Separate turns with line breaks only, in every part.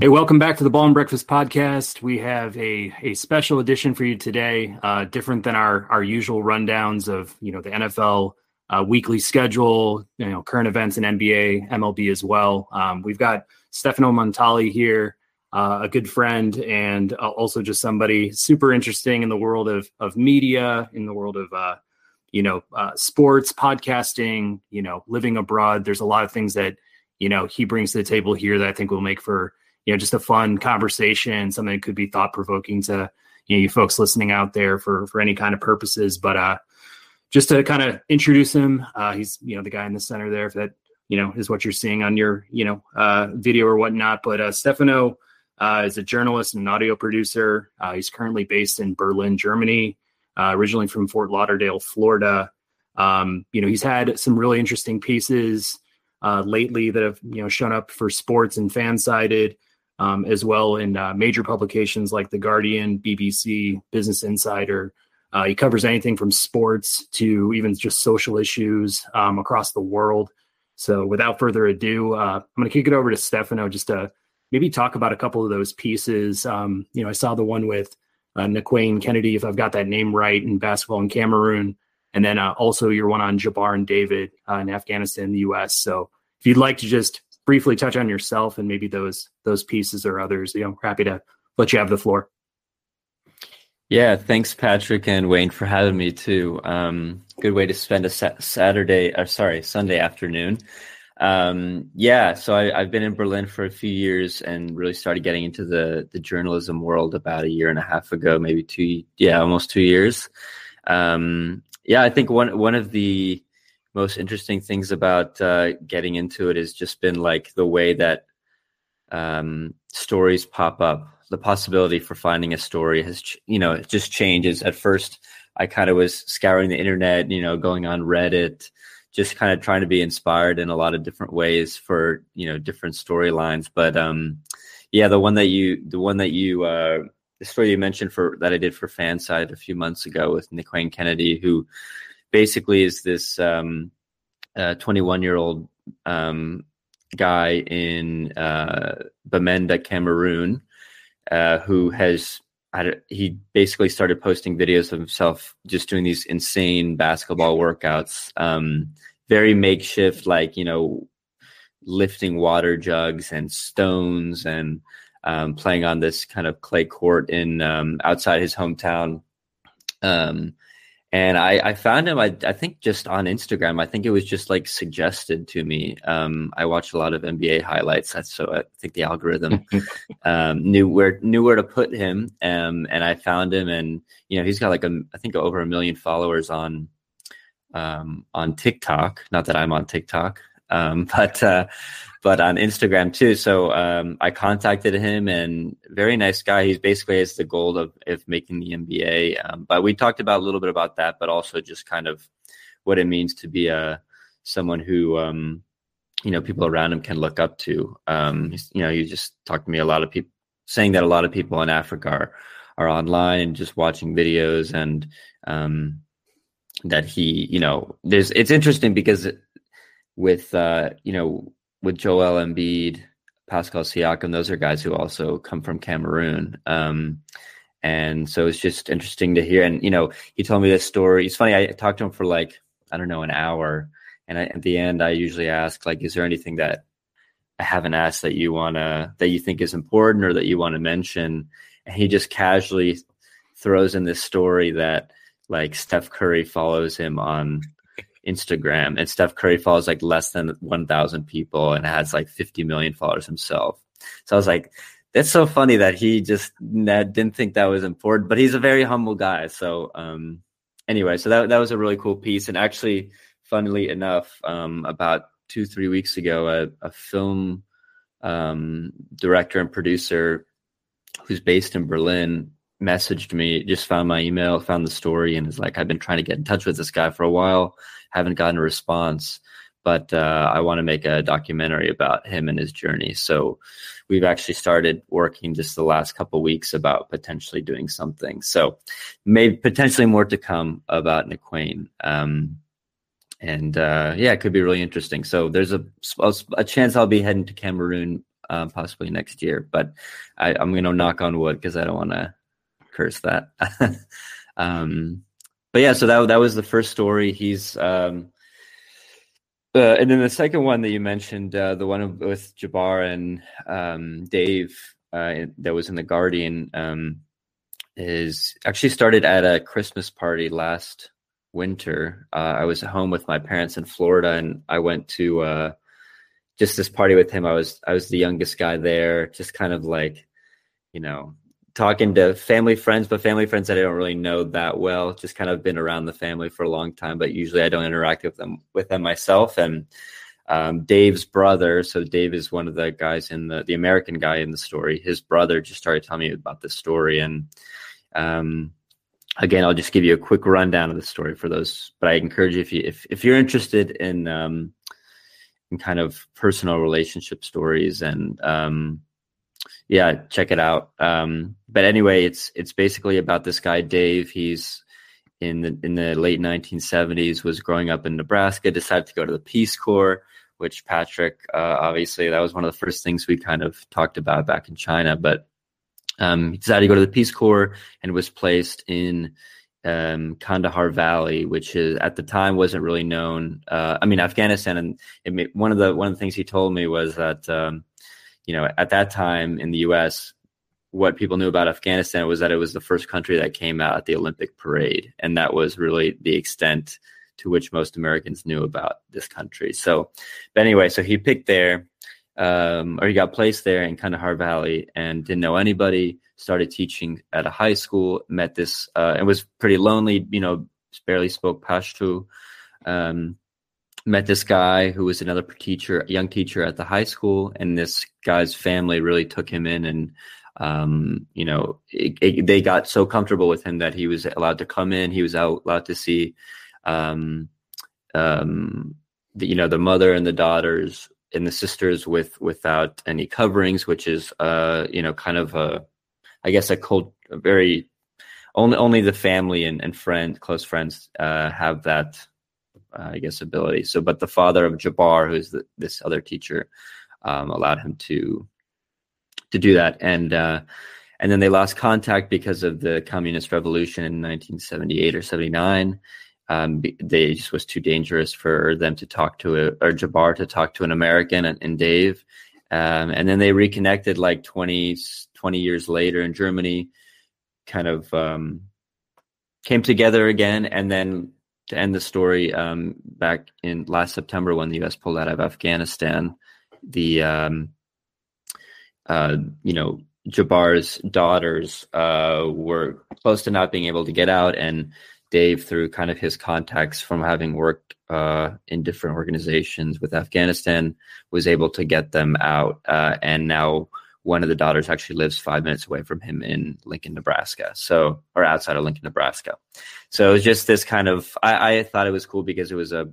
Hey, welcome back to the Ball and Breakfast podcast. We have a a special edition for you today, uh, different than our our usual rundowns of you know the NFL uh, weekly schedule, you know current events in NBA, MLB as well. Um, we've got Stefano Montali here, uh, a good friend, and uh, also just somebody super interesting in the world of of media, in the world of uh, you know uh, sports, podcasting, you know living abroad. There's a lot of things that you know he brings to the table here that I think will make for you know just a fun conversation, something that could be thought provoking to you know you folks listening out there for for any kind of purposes. But uh, just to kind of introduce him, uh, he's you know the guy in the center there. If that you know is what you're seeing on your you know uh, video or whatnot. But uh, Stefano uh, is a journalist and an audio producer. Uh, he's currently based in Berlin, Germany. Uh, originally from Fort Lauderdale, Florida. Um, you know, he's had some really interesting pieces uh, lately that have you know shown up for sports and FanSided um, as well in uh, major publications like The Guardian, BBC, Business Insider. Uh, he covers anything from sports to even just social issues um, across the world. So, without further ado, uh, I'm going to kick it over to Stefano just to maybe talk about a couple of those pieces. Um, you know, I saw the one with uh, Kennedy, if I've got that name right, in basketball in Cameroon, and then uh, also your one on Jabar and David uh, in Afghanistan, the U.S. So, if you'd like to just briefly touch on yourself and maybe those those pieces or others, you know, happy to let you have the floor.
Yeah, thanks, Patrick and Wayne, for having me too. Um, good way to spend a sa- Saturday, or sorry, Sunday afternoon. Um, yeah, so I, have been in Berlin for a few years and really started getting into the the journalism world about a year and a half ago, maybe two, yeah, almost two years. Um, yeah, I think one one of the most interesting things about uh, getting into it has just been like the way that um, stories pop up. The possibility for finding a story has, ch- you know, it just changes. At first, I kind of was scouring the internet, you know, going on Reddit, just kind of trying to be inspired in a lot of different ways for, you know, different storylines. But um, yeah, the one that you, the one that you, uh, the story you mentioned for that I did for FanSide a few months ago with Nkwain Kennedy, who basically is this 21 um, year old um, guy in uh, Bamenda, Cameroon, uh, who has he basically started posting videos of himself just doing these insane basketball workouts, um, very makeshift, like you know, lifting water jugs and stones and um, playing on this kind of clay court in um, outside his hometown. And I, I found him I, I think just on instagram. I think it was just like suggested to me. Um, i watched a lot of nba highlights. That's so i think the algorithm um, knew where knew where to put him. Um, and i found him and you know he's got like a i think over a million followers on um, on tiktok. Not that i'm on tiktok um, but uh, but on Instagram too. So um, I contacted him, and very nice guy. He's basically has the goal of, of making the NBA. Um, but we talked about a little bit about that, but also just kind of what it means to be a someone who um, you know people around him can look up to. Um, you know, you just talked to me a lot of people saying that a lot of people in Africa are are online and just watching videos and um, that he you know there's it's interesting because with uh, you know with Joel Embiid, Pascal Siakam, those are guys who also come from Cameroon. Um, and so it's just interesting to hear. And you know, he told me this story. It's funny. I talked to him for like I don't know an hour, and I, at the end, I usually ask like, "Is there anything that I haven't asked that you wanna that you think is important or that you want to mention?" And he just casually throws in this story that like Steph Curry follows him on Instagram, and Steph Curry follows like less than 1,000 people and has like 50 million followers himself. So I was like, that's so funny that he just didn't think that was important, but he's a very humble guy. So um, anyway, so that that was a really cool piece, and actually, funnily enough, um, about two three weeks ago, a, a film um, director and producer who's based in Berlin messaged me, just found my email, found the story, and is like, I've been trying to get in touch with this guy for a while haven't gotten a response. But uh, I want to make a documentary about him and his journey. So we've actually started working just the last couple weeks about potentially doing something. So maybe potentially more to come about Nkwain. Um, and uh, yeah, it could be really interesting. So there's a, a, a chance I'll be heading to Cameroon um, possibly next year. But I, am going to knock on wood because I don't want to curse that. um, but yeah, so that that was the first story. He's um, uh, and then the second one that you mentioned, uh, the one with Jabar and um, Dave uh, that was in the Guardian, um, is actually started at a Christmas party last winter. Uh, I was at home with my parents in Florida, and I went to uh, just this party with him. I was I was the youngest guy there, just kind of like, you know, talking to family friends, but family friends that I don't really know that well. Just kind of been around the family for a long time, but usually I don't interact with them with them myself. And um, Dave's brother, so Dave is one of the guys in the the American guy in the story. His brother just started telling me about this story, and um, again, I'll just give you a quick rundown of the story for those. But I encourage you if you if if you're interested in um, in kind of personal relationship stories and um, yeah, check it out. Um, but anyway, it's it's basically about this guy Dave. He's in the in the late 1970s was growing up in Nebraska. Decided to go to the Peace Corps, which Patrick uh, obviously that was one of the first things we kind of talked about back in China. But um, he decided to go to the Peace Corps and was placed in um, Kandahar Valley, which is at the time wasn't really known. Uh, I mean, Afghanistan, and it, one of the one of the things he told me was that um, you know, at that time in the U.S., what people knew about Afghanistan was that it was the first country that came out at the Olympic parade, and that was really the extent to which most Americans knew about this country. So, but anyway, so he picked there, um, or he got placed there in Kandahar Valley, and didn't know anybody. Started teaching at a high school. Met this, uh, and was pretty lonely. You know, barely spoke Pashto. Um, met this guy who was another teacher, young teacher at the high school, and this guy's family really took him in, and um, you know, it, it, they got so comfortable with him that he was allowed to come in. He was out, allowed to see, um, um, the, you know, the mother and the daughters and the sisters with without any coverings, which is, uh, you know, kind of a, I guess, a cold, a very only only the family and, and friend, close friends, uh, have that uh, I guess, ability. So, but the father of Jabar, who's the, this other teacher, um, allowed him to to do that, and uh, and then they lost contact because of the communist revolution in 1978 or 79. Um, they just was too dangerous for them to talk to a, or Jabar to talk to an American and, and Dave. Um, and then they reconnected like 20, 20 years later in Germany, kind of um, came together again. And then to end the story, um, back in last September when the U.S. pulled out of Afghanistan, the um, uh, you know Jabar's daughters uh, were close to not being able to get out, and Dave, through kind of his contacts from having worked uh, in different organizations with Afghanistan, was able to get them out, uh, and now one of the daughters actually lives five minutes away from him in Lincoln, Nebraska. So, or outside of Lincoln, Nebraska. So it was just this kind of, I, I thought it was cool because it was a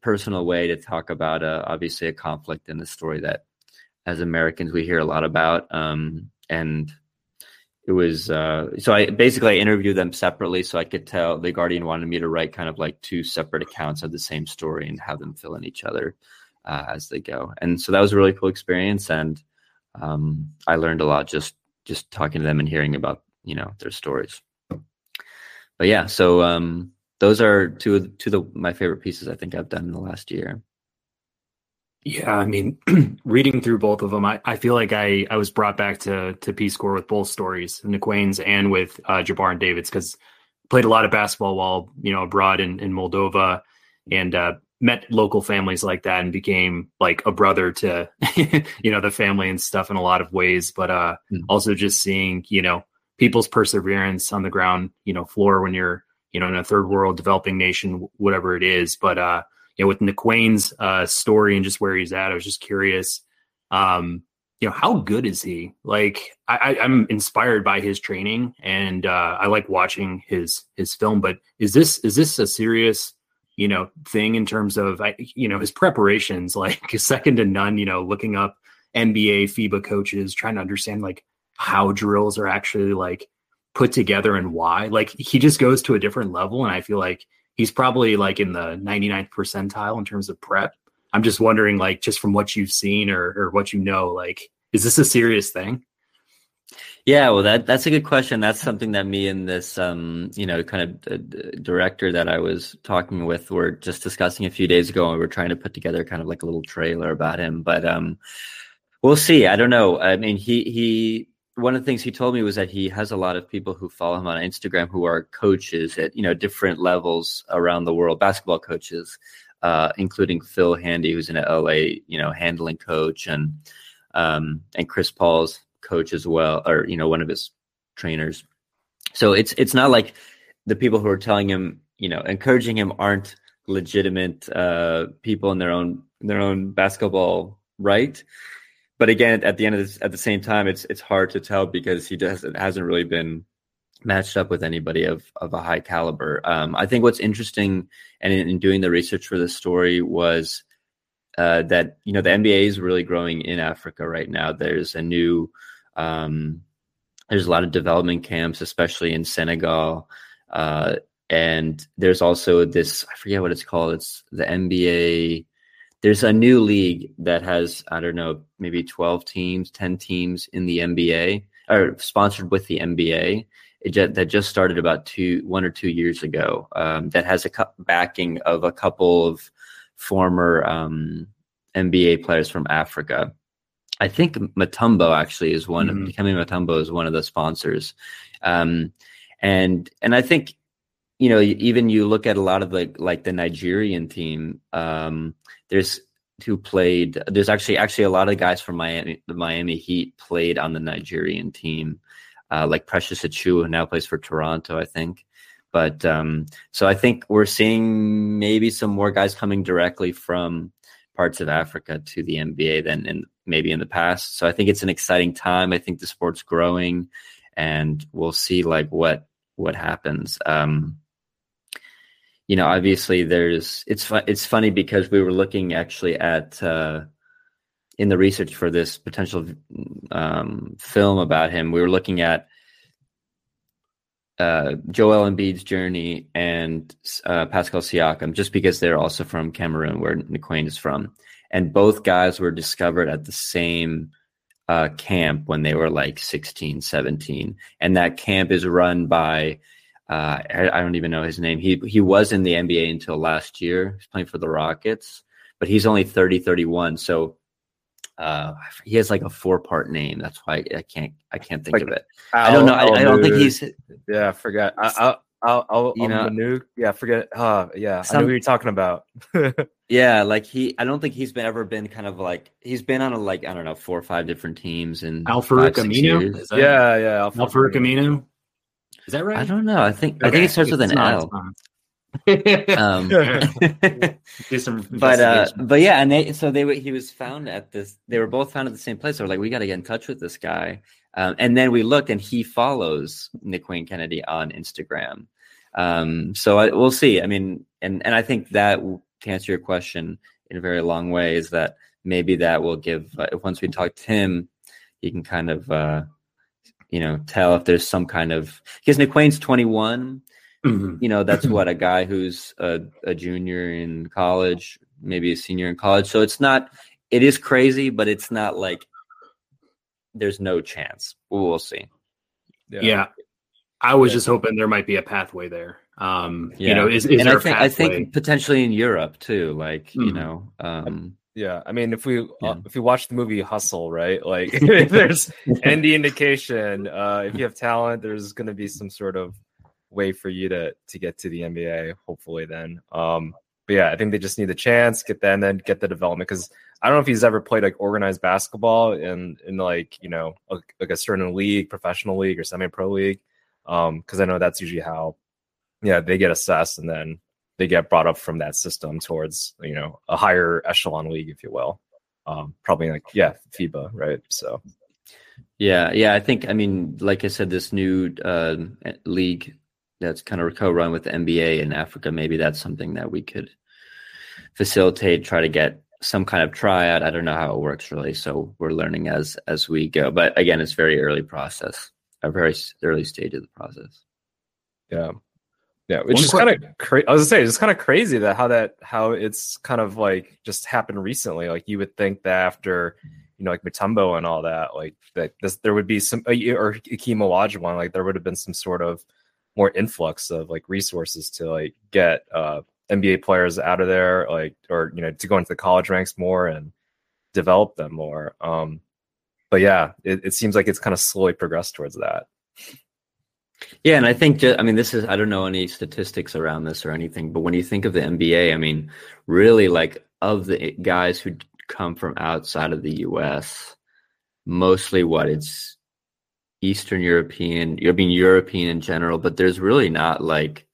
personal way to talk about, uh, obviously, a conflict in the story that as Americans we hear a lot about. Um, and it was, uh, so I basically I interviewed them separately so I could tell the Guardian wanted me to write kind of like two separate accounts of the same story and have them fill in each other uh, as they go. And so that was a really cool experience. And, um, I learned a lot just just talking to them and hearing about you know their stories. But yeah, so um, those are two of two of the, my favorite pieces I think I've done in the last year.
Yeah, I mean, reading through both of them, I, I feel like I, I was brought back to to Peace Corps with both stories, Nkwain's and with uh, Jabar and David's, because played a lot of basketball while you know abroad in, in Moldova, and uh, met local families like that and became like a brother to you know the family and stuff in a lot of ways. But uh mm. also just seeing you know people's perseverance on the ground you know floor when you're you know in a third world developing nation whatever it is. But uh you know with Nkwain's uh story and just where he's at I was just curious um you know how good is he? Like I, i'm inspired by his training and uh i like watching his his film. But is this is this a serious you know, thing in terms of, you know, his preparations, like second to none, you know, looking up NBA, FIBA coaches, trying to understand like how drills are actually like put together and why. Like he just goes to a different level. And I feel like he's probably like in the 99th percentile in terms of prep. I'm just wondering, like, just from what you've seen or, or what you know, like, is this a serious thing?
Yeah, well, that that's a good question. That's something that me and this, um, you know, kind of uh, director that I was talking with were just discussing a few days ago, and we are trying to put together kind of like a little trailer about him. But um, we'll see. I don't know. I mean, he he. One of the things he told me was that he has a lot of people who follow him on Instagram who are coaches at you know different levels around the world, basketball coaches, uh, including Phil Handy, who's an LA, you know, handling coach, and um, and Chris Paul's coach as well, or you know, one of his trainers. So it's it's not like the people who are telling him, you know, encouraging him aren't legitimate uh, people in their own their own basketball right. But again, at the end of this, at the same time, it's it's hard to tell because he does it hasn't really been matched up with anybody of of a high caliber. Um, I think what's interesting, and in, in, doing the research for this story, was uh, that you know the NBA is really growing in Africa right now. There's a new um, there's a lot of development camps, especially in Senegal. Uh, and there's also this, I forget what it's called. It's the NBA. There's a new league that has, I don't know, maybe 12 teams, 10 teams in the NBA, or sponsored with the NBA. Just, that just started about two, one or two years ago. Um, that has a cu- backing of a couple of former um, NBA players from Africa. I think Mutombo actually is one. Mm-hmm. Dikembe Mutombo is one of the sponsors, um, and and I think you know even you look at a lot of the like the Nigerian team. Um, there's who played. There's actually actually a lot of guys from Miami. The Miami Heat played on the Nigerian team, uh, like Precious Achiuwa, who now plays for Toronto, I think. But um, so I think we're seeing maybe some more guys coming directly from parts of Africa to the NBA than in maybe in the past. So I think it's an exciting time. I think the sport's growing, and we'll see like what what happens. Um, you know, obviously there's it's fun. It's funny because we were looking actually at uh, in the research for this potential um, film about him. We were looking at uh, Joel Embiid's journey and uh, Pascal Siakam, just because they're also from Cameroon, where Nkwain is from. And both guys were discovered at the same uh, camp when they were like 16 17 and that camp is run by uh, I, I, don't even know his name. He he was in the nba until last year. He's playing for the rockets but he's only 30 31 so uh, he has like a four part name that's why i can't i can't think like of it Al, i don't know I, I, don't think he's
yeah i forgot I, I'll, I'll, you know, Manute. Yeah, forget. Uh, yeah, some, I know who you're talking about.
yeah, like he, I don't think he's been ever been kind of like he's been on a like I don't know four or five different teams and
Al-Farouq Aminu.
Yeah, yeah,
Al-Farouq Aminu. Is that right? I
don't know. I think okay. I think it starts with an L. um, but uh, but yeah, and they so they he was found at this. They were both found at the same place. They were like, we got to get in touch with this guy. Um, and then we looked, and he follows Nkwain Kennedy on Instagram. Um, so I, we'll see. I mean, and and I think that to answer your question in a very long way is that maybe that will give uh, once we talk to him, he can kind of uh, you know tell if there's some kind of because Nkwain's 21. Mm-hmm. You know, that's what a guy who's a, a junior in college, maybe a senior in college. So it's not. It is crazy, but it's not like there's no chance. We'll see.
Yeah. yeah. I was yeah. just hoping there might be a pathway there. Um, yeah. you know, is, is and there
I think,
I
think potentially in Europe too, like, mm-hmm. you know, um,
yeah, I mean, if we yeah. uh, if we watch the movie Hustle, right? Like, if there's any indication, uh, if you have talent, there's going to be some sort of way for you to to get to the NBA. Hopefully, then. Um, but yeah, I think they just need the chance, get that, and then get the development because I don't know if he's ever played like organized basketball in in like you know a, like a certain league, professional league or semi pro league, Um, because I know that's usually how yeah they get assessed and then they get brought up from that system towards you know a higher echelon league, if you will. Um, probably like yeah FIBA right so.
Yeah, yeah, I think I mean, like I said, this new uh, league that's kind of co-run with the NBA in Africa. Maybe that's something that we could facilitate, try to get some kind of tryout. I don't know how it works really, so we're learning as as we go. But again, it's very early process, a very early stage of the process.
Yeah, yeah, which One is kind of crazy. I was gonna say it's kind of crazy that how that how it's kind of like just happened recently. Like you would think that after you know, like Mutombo and all that, like that this, there would be some, uh, or Hakeem Olajuwon, like there would have been some sort of more influx of like resources to like get uh, NBA players out of there, like, or, you know, to go into the college ranks more and develop them more. Um, but yeah, it, it seems like it's kind of slowly progressed towards that.
Yeah, and I think just, I mean this is I don't know any statistics around this or anything, but when you think of the NBA, I mean, really like of the guys who come from outside of the US, mostly what it's Eastern European, I mean European in general, but there's really not like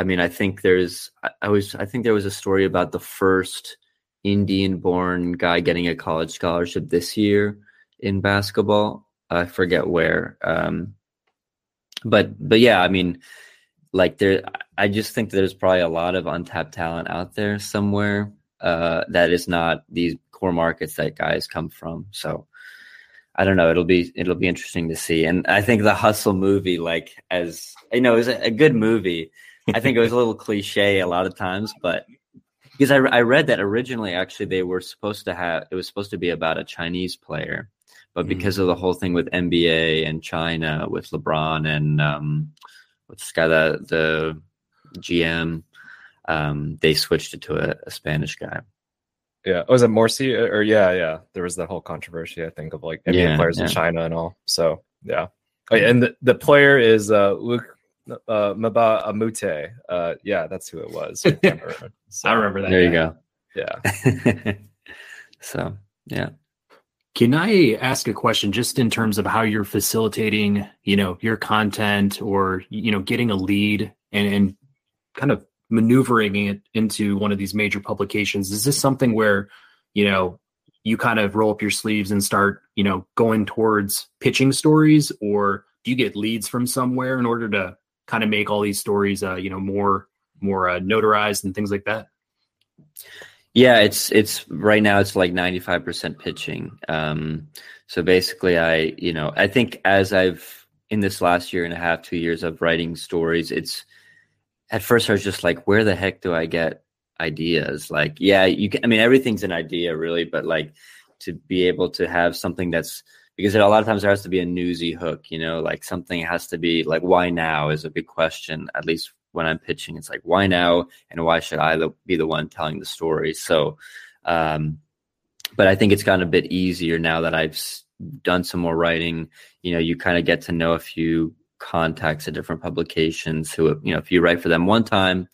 I mean, I think there's I was I think there was a story about the first Indian born guy getting a college scholarship this year in basketball. I forget where. Um, but but yeah, I mean, like there, I just think there's probably a lot of untapped talent out there somewhere uh, that is not these core markets that guys come from. So I don't know. It'll be it'll be interesting to see. And I think the Hustle movie, like as you know, is a, a good movie. I think it was a little cliche a lot of times, but because I, I read that originally, actually, they were supposed to have it was supposed to be about a Chinese player but mm-hmm. because of the whole thing with NBA and China, with LeBron and um, what's this guy, the, the GM, um, they switched it to a, a Spanish guy.
Yeah. Oh, was it Morey? Uh, or yeah, yeah. There was that whole controversy, I think, of like NBA yeah, players yeah. in China and all. So yeah. Oh, yeah and the, the player is uh, Luc uh, Mbah a Moute. Uh, yeah, that's who it was.
I remember, so, I remember that.
There you go.
Yeah.
so yeah.
Can I ask a question just in terms of how you're facilitating, you know, your content or, you know, getting a lead and, and kind of maneuvering it into one of these major publications? Is this something where, you know, you kind of roll up your sleeves and start, you know, going towards pitching stories or do you get leads from somewhere in order to kind of make all these stories, uh, you know, more, more uh, notarized and things like that?
Yeah, it's it's right now it's like 95% pitching. Um, so basically I, you know, I think as I've in this last year and a half, two years of writing stories, it's at first I was just like, where the heck do I get ideas? Like, yeah, you can I mean everything's an idea really, but like to be able to have something that's because a lot of times there has to be a newsy hook, you know, like something has to be like why now is a big question, at least when I'm pitching. It's like, why now? And why should I be the one telling the story? So, um, but I think it's gotten a bit easier now that I've done some more writing. You know, you kind of get to know a few contacts at different publications who, you know, if you write for them one time,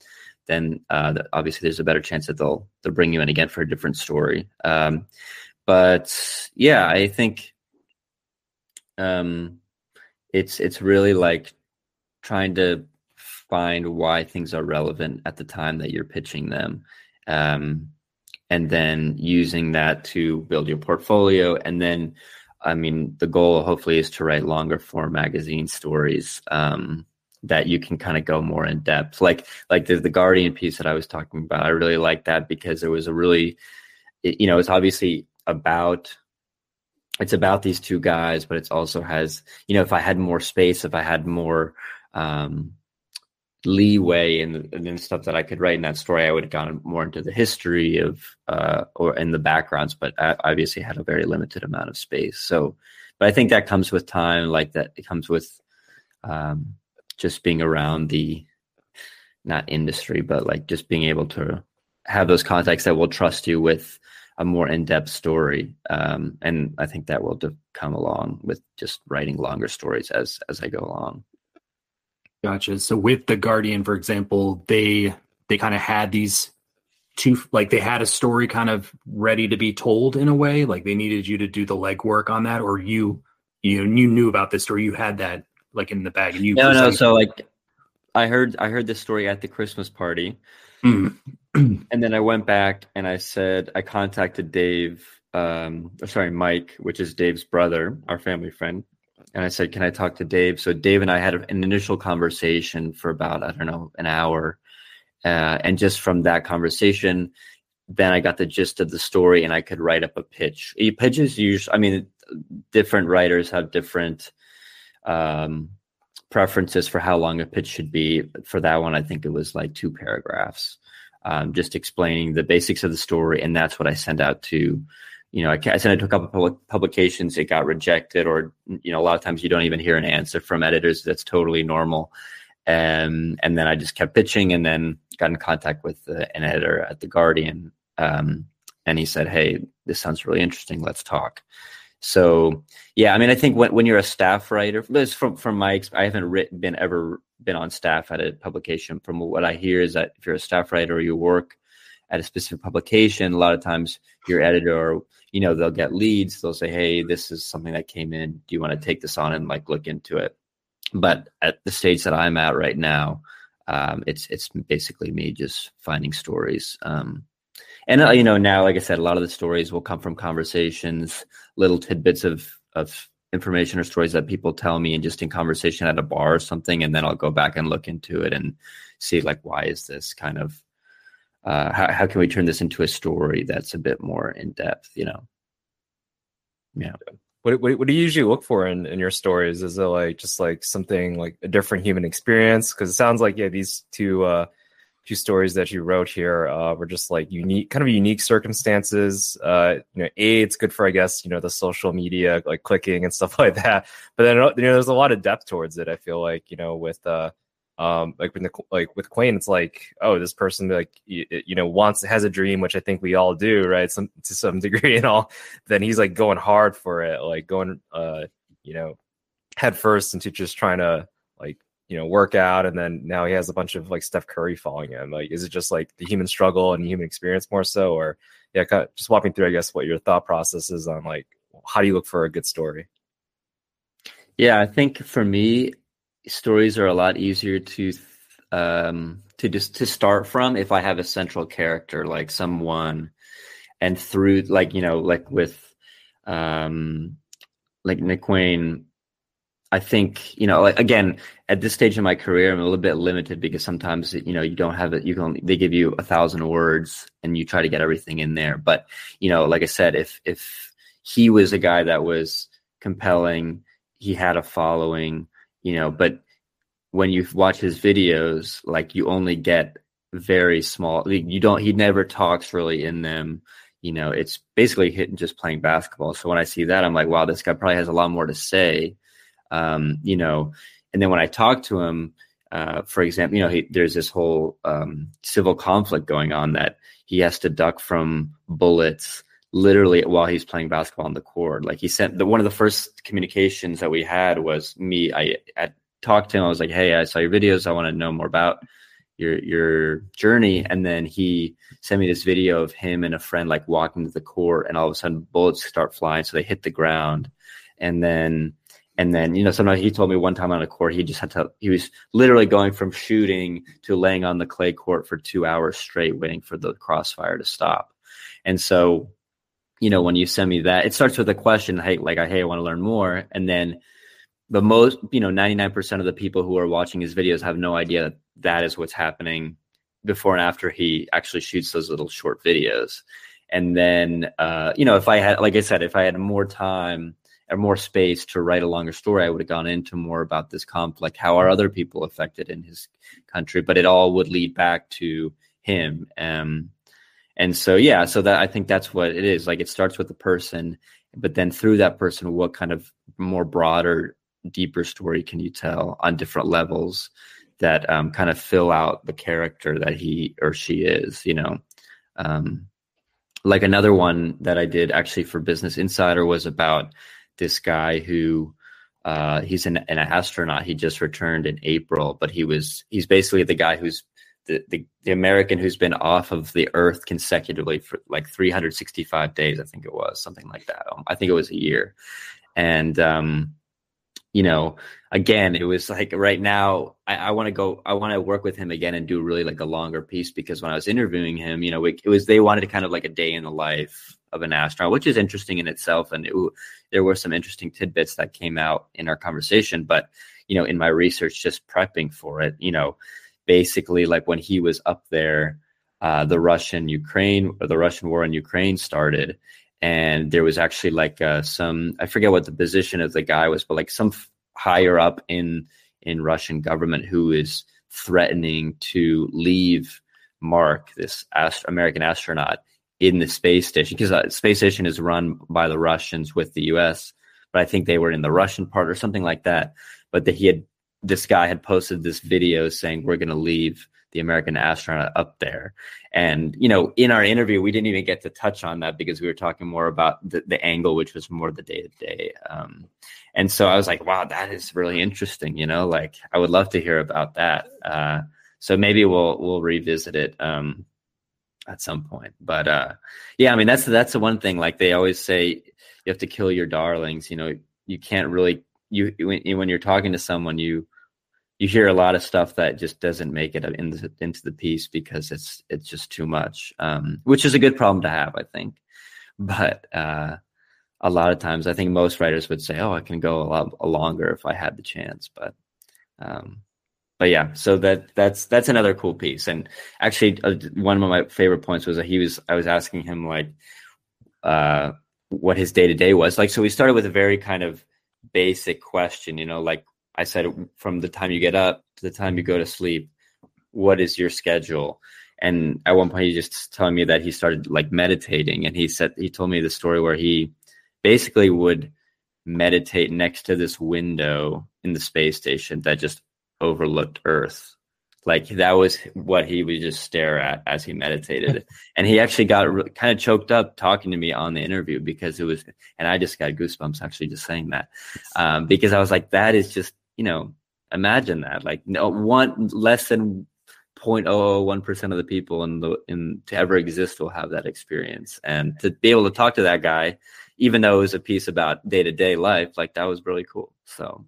then uh, obviously there's a better chance that they'll they'll bring you in again for a different story. Um, but yeah, I think um, it's it's really like trying to find why things are relevant at the time that you're pitching them. Um, and then using that to build your portfolio. And then, I mean, the goal hopefully is to write longer form magazine stories um, that you can kind of go more in depth. Like, like the, the Guardian piece that I was talking about, I really like that because there was a really, it, you know, it's obviously about it's about these two guys, but it's also has, you know, if I had more space, if I had more um, leeway and then stuff that I could write in that story, I would have gone more into the history of uh, or in the backgrounds, but I obviously had a very limited amount of space. So, but I think that comes with time, like that it comes with um, just being around the not industry, but like just being able to have those contacts that will trust you with a more in-depth story. Um, and I think that will come along with just writing longer stories as as I go along.
Gotcha. So with the Guardian, for example, they they kind of had these two like they had a story kind of ready to be told in a way. Like they needed you to do the legwork on that, or you you you knew about this story. You had that like in the bag, and you
no no. So like I heard I heard this story at the Christmas party, mm. and then I went back and I said I contacted Dave. Um, sorry, Mike, which is Dave's brother, our family friend, and I said, "Can I talk to Dave?" So Dave and I had an initial conversation for about I don't know an hour, uh, and just from that conversation, then I got the gist of the story, and I could write up a pitch. Pitches usually, I mean, different writers have different um, preferences for how long a pitch should be. For that one, I think it was like two paragraphs, um, just explaining the basics of the story, and that's what I sent out to you know, I, I sent it to a couple public publications, it got rejected, or you know, a lot of times you don't even hear an answer from editors. That's totally normal. And and then I just kept pitching, and then got in contact with an editor at the Guardian, um, and he said, "Hey, this sounds really interesting. Let's talk." So yeah, I mean, I think when, when you're a staff writer, from from my I haven't written been ever been on staff at a publication. From what I hear is that if you're a staff writer you work at a specific publication, a lot of times your editor, you know, they'll get leads. They'll say, "Hey, this is something that came in. Do you want to take this on and like look into it?" But at the stage that I'm at right now, um, it's it's basically me just finding stories. Um, and uh, you know, now, like I said, a lot of the stories will come from conversations, little tidbits of of information or stories that people tell me and just in conversation at a bar or something and then i'll go back and look into it and see like why is this kind of uh, how, how can we turn this into a story that's a bit more in depth you know
yeah what, what, what do you usually look for in, in your stories is it like just like something like a different human experience because it sounds like yeah these two uh two stories that you wrote here uh, were just like unique, kind of unique circumstances. Uh, you know, a it's good for I guess you know the social media like clicking and stuff like that. But then you know, there's a lot of depth towards it. I feel like you know with uh, um, like with like with Nkwain, it's like oh this person like you, you know wants has a dream, which I think we all do, right? Some to some degree and all. Then he's like going hard for it, like going uh, you know head first into just trying to like you know, work out, and then now he has a bunch of like Steph Curry following him. Like, is it just like the human struggle and human experience more so, or yeah, kind of just walking through, I guess, what your thought process is on like how do you look for a good story?
Yeah, I think for me, stories are a lot easier to um to just to start from if I have a central character like someone, and through like you know like with um like Nkwain I think you know, like, again, at this stage in my career, I'm a little bit limited because sometimes you know you don't have it. You can they give you a thousand words and you try to get everything in there. But you know, like I said, if if he was a guy that was compelling, he had a following, you know. But when you watch his videos, like you only get very small. You don't. He never talks really in them. You know, it's basically hitting just playing basketball. So when I see that, I'm like, wow, this guy probably has a lot more to say um, you know, and then when I talk to him, uh, for example, you know, he, there's this whole um, civil conflict going on that he has to duck from bullets literally while he's playing basketball on the court. Like he sent the one of the first communications that we had was me. I, I talked to him. I was like, "Hey, I saw your videos. I want to know more about your your journey." And then he sent me this video of him and a friend like walking to the court, and all of a sudden bullets start flying, so they hit the ground, and then and then, you know, sometimes he told me one time on a court, he just had to, he was literally going from shooting to laying on the clay court for two hours straight, waiting for the crossfire to stop. And so, you know, when you send me that, it starts with a question, hey, like, hey, I want to learn more. And then the most, you know, 99% of the people who are watching his videos have no idea that that is what's happening before and after he actually shoots those little short videos. And then, uh, you know, if I had, like I said, if I had more time, or more space to write a longer story, I would have gone into more about this conflict. How are other people affected in his country? But it all would lead back to him. Um, and so, yeah, so that I think that's what it is. Like it starts with the person, but then through that person, what kind of more broader, deeper story can you tell on different levels that um, kind of fill out the character that he or she is, you know? Um, like another one that I did actually for Business Insider was about this guy who uh, he's an, an astronaut. He just returned in April, but he was he's basically the guy who's the, the, American who's been off of the Earth consecutively for like 365 days. I think it was something like that. Um, I think it was a year, and um, you know, again, it was like right now, I, I want to go, I want to work with him again and do really like a longer piece because when I was interviewing him, you know, it, it was, they wanted to kind of like a day in the life of an astronaut, which is interesting in itself. And it, there were some interesting tidbits that came out in our conversation. But, you know, in my research, just prepping for it, you know, basically like when he was up there, uh, the Russian Ukraine or the Russian war in Ukraine started and there was actually like uh, some I forget what the position of the guy was, but like some f- higher up in in Russian government who is threatening to leave Mark, this ast- American astronaut, in the space station because uh, space station is run by the Russians with the U.S. But I think they were in the Russian part or something like that. But that he had this guy had posted this video saying we're going to leave the American astronaut up there. And, you know, in our interview, we didn't even get to touch on that because we were talking more about the, the angle, which was more the day to day. And so I was like, wow, that is really interesting. You know, like I would love to hear about that. Uh, so maybe we'll, we'll revisit it. Um, at some point, but, uh, yeah, I mean, that's, that's the one thing, like they always say, you have to kill your darlings, you know, you can't really, you, when, when you're talking to someone, you, you hear a lot of stuff that just doesn't make it in the, into the piece because it's it's just too much, um, which is a good problem to have, I think. But uh, a lot of times, I think most writers would say, "Oh, I can go a lot longer if I had the chance." But um, but yeah, so that that's that's another cool piece. And actually, uh, one of my favorite points was that he was I was asking him like uh, what his day to day was like. So we started with a very kind of basic question, you know, like I said, from the time you get up to the time you go to sleep, what is your schedule? And at one point, he just telling me that he started like meditating, and he said he told me the story where he basically would meditate next to this window in the space station that just overlooked Earth. Like that was what he would just stare at as he meditated. and he actually got re- kind of choked up talking to me on the interview because it was, and I just got goosebumps actually just saying that. Um, because I was like, that is just you know, imagine that like no one less than 0.001% of the people in the in to ever exist will have that experience and to be able to talk to that guy even though it was a piece about day-to-day life like that was really cool so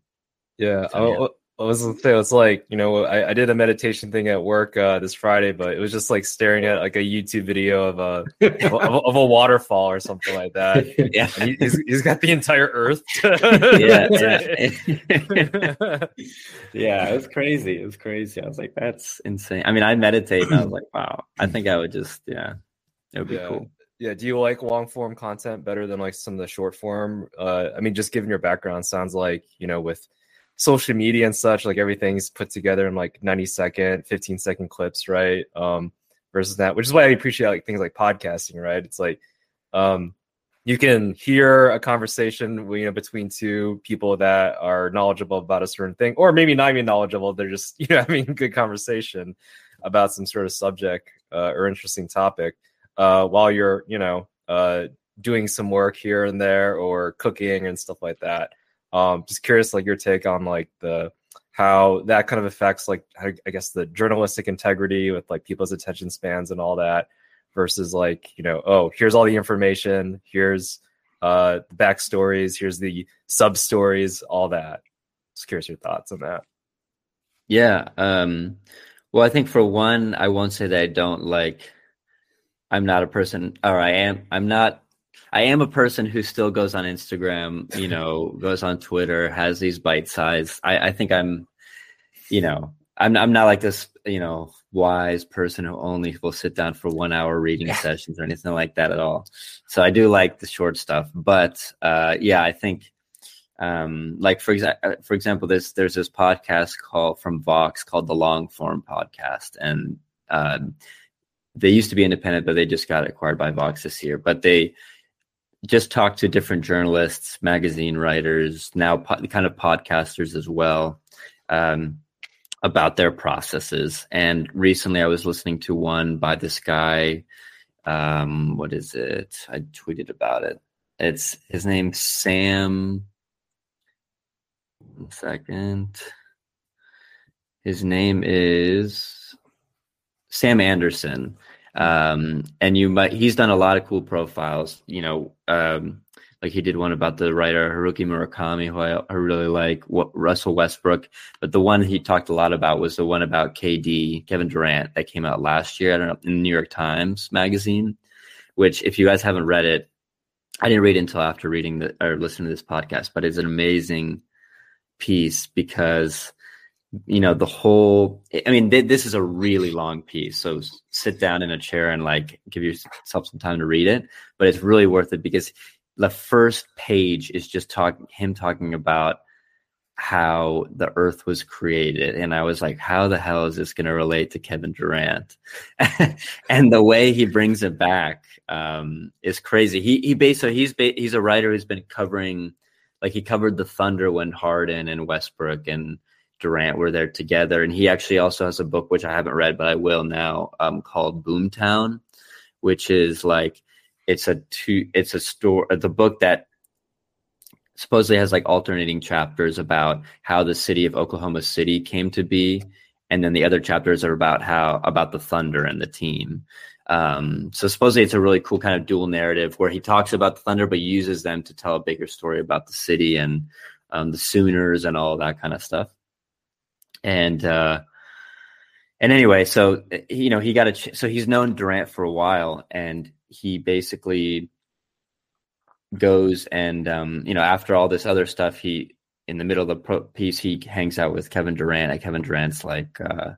yeah, so, yeah. Oh, I was say it's like you know I, I did a meditation thing at work uh, this Friday, but it was just like staring at like a YouTube video of a of, a, of a waterfall or something like that. yeah, he, he's, he's got the entire Earth.
yeah, yeah. yeah, it was crazy. It was crazy. I was like, that's insane. I mean, I meditate, and I was like, wow. I think I would just yeah, it would be
yeah.
cool.
Yeah. Do you like long form content better than like some of the short form? Uh, I mean, just given your background, sounds like you know with social media and such, like everything's put together in like 90 second, 15 second clips, right? Um, versus that, which is why I appreciate like things like podcasting, right? It's like um, you can hear a conversation you know between two people that are knowledgeable about a certain thing, or maybe not even knowledgeable. They're just you know having a good conversation about some sort of subject uh, or interesting topic uh, while you're you know uh, doing some work here and there or cooking and stuff like that. Um, just curious, like your take on like the how that kind of affects like I guess the journalistic integrity with like people's attention spans and all that versus like you know oh here's all the information here's uh the backstories here's the sub stories all that. Just curious your thoughts on that.
Yeah um well i think for one i won't say that i don't like i'm not a person or i am i'm not I am a person who still goes on Instagram, you know, goes on Twitter, has these bite size. I, I think I'm, you know, I'm I'm not like this, you know, wise person who only will sit down for one hour reading sessions or anything like that at all. So I do like the short stuff, but uh, yeah, I think, um, like for example, for example, there's there's this podcast called from Vox called the Long Form Podcast, and uh, they used to be independent, but they just got acquired by Vox this year. But they just talked to different journalists, magazine writers, now po- kind of podcasters as well, um, about their processes. And recently, I was listening to one by this guy. Um, what is it? I tweeted about it. It's his name Sam. One second. His name is Sam Anderson um, and you might he's done a lot of cool profiles you know um, like he did one about the writer haruki murakami who i, I really like what, russell westbrook. But the one he talked a lot about was the one about kd kevin durant that came out last year i don't know in the new york times magazine which if you guys haven't read it i didn't read it until after reading the or listening to this podcast but it's an amazing piece because you know the whole i mean th- this is a really long piece so sit down in a chair and like give yourself some time to read it but it's really worth it because the first page is just talking him talking about how the earth was created and i was like how the hell is this going to relate to kevin durant? And the way he brings it back um, is crazy. He he basically he's he's a writer who's been covering like he covered the thunder when harden and westbrook and durant were there together and he actually also has a book which i haven't read but i will now um, called boomtown which is like it's a two it's a store the book that supposedly has like alternating chapters about how the city of Oklahoma City came to be, and then the other chapters are about how about the Thunder and the team. Um, so supposedly it's a really cool kind of dual narrative where he talks about the Thunder but uses them to tell a bigger story about the city and um, the Sooners and all that kind of stuff. And uh, and anyway, so you know he got a ch- so he's known Durant for a while, and he basically goes and um, you know after all this other stuff, he in the middle of the pro- piece he hangs out with Kevin Durant at Kevin Durant's like uh,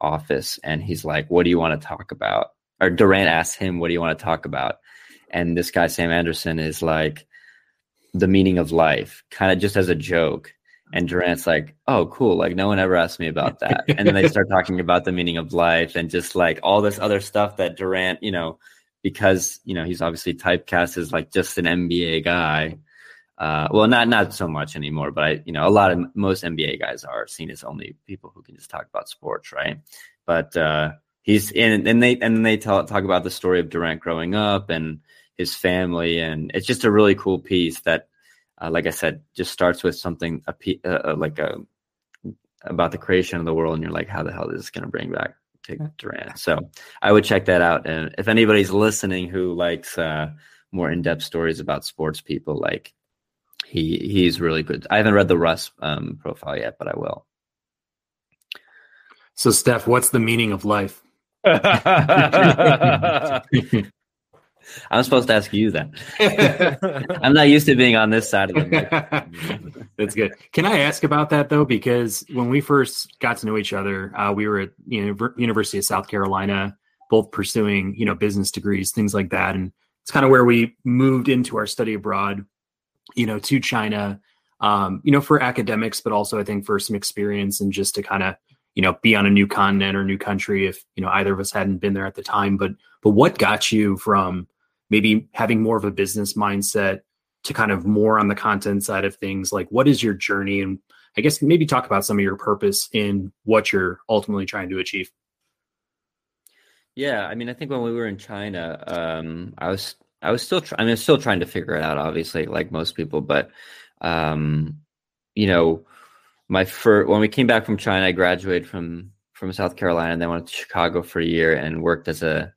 office, and he's like, "What do you want to talk about?" Or Durant asks him, "What do you want to talk about?" And this guy Sam Anderson is like, "The meaning of life," kind of just as a joke. And Durant's like, "Oh, cool! Like no one ever asked me about that." and then they start talking about the meaning of life and just like all this other stuff that Durant, you know, because you know he's obviously typecast as like just an NBA guy. Uh, well, not not so much anymore, but I, you know, a lot of most NBA guys are seen as only people who can just talk about sports, right? But uh, he's in, and they and they tell, talk about the story of Durant growing up and his family, and it's just a really cool piece that, uh, like I said, just starts with something a, uh, uh, like a about the creation of the world, and you're like, how the hell is this going to bring back to Durant. So I would check that out. And if anybody's listening who likes uh, more in-depth stories about sports people, like he he's really good. I haven't read the Russ um, profile yet, but I will.
So, Steph, what's the meaning of life?
I'm supposed to ask you that. I'm not used to being on this side of the.
That's good. Can I ask about that though? Because when we first got to know each other, uh, we were at you know, University of South Carolina, both pursuing you know business degrees, things like that, and it's kind of where we moved into our study abroad, you know, to China, um, you know, for academics, but also I think for some experience and just to kind of you know be on a new continent or new country if you know either of us hadn't been there at the time. But but what got you from maybe having more of a business mindset to kind of more on the content side of things like what is your journey? And i guess maybe talk about some of your purpose in what you're ultimately trying to achieve.
Yeah i mean i think when we were in china um, i was i was still trying i mean still trying to figure it out obviously like most people but um, you know my first when we came back from china i graduated from from south carolina and then went to chicago for a year and worked as a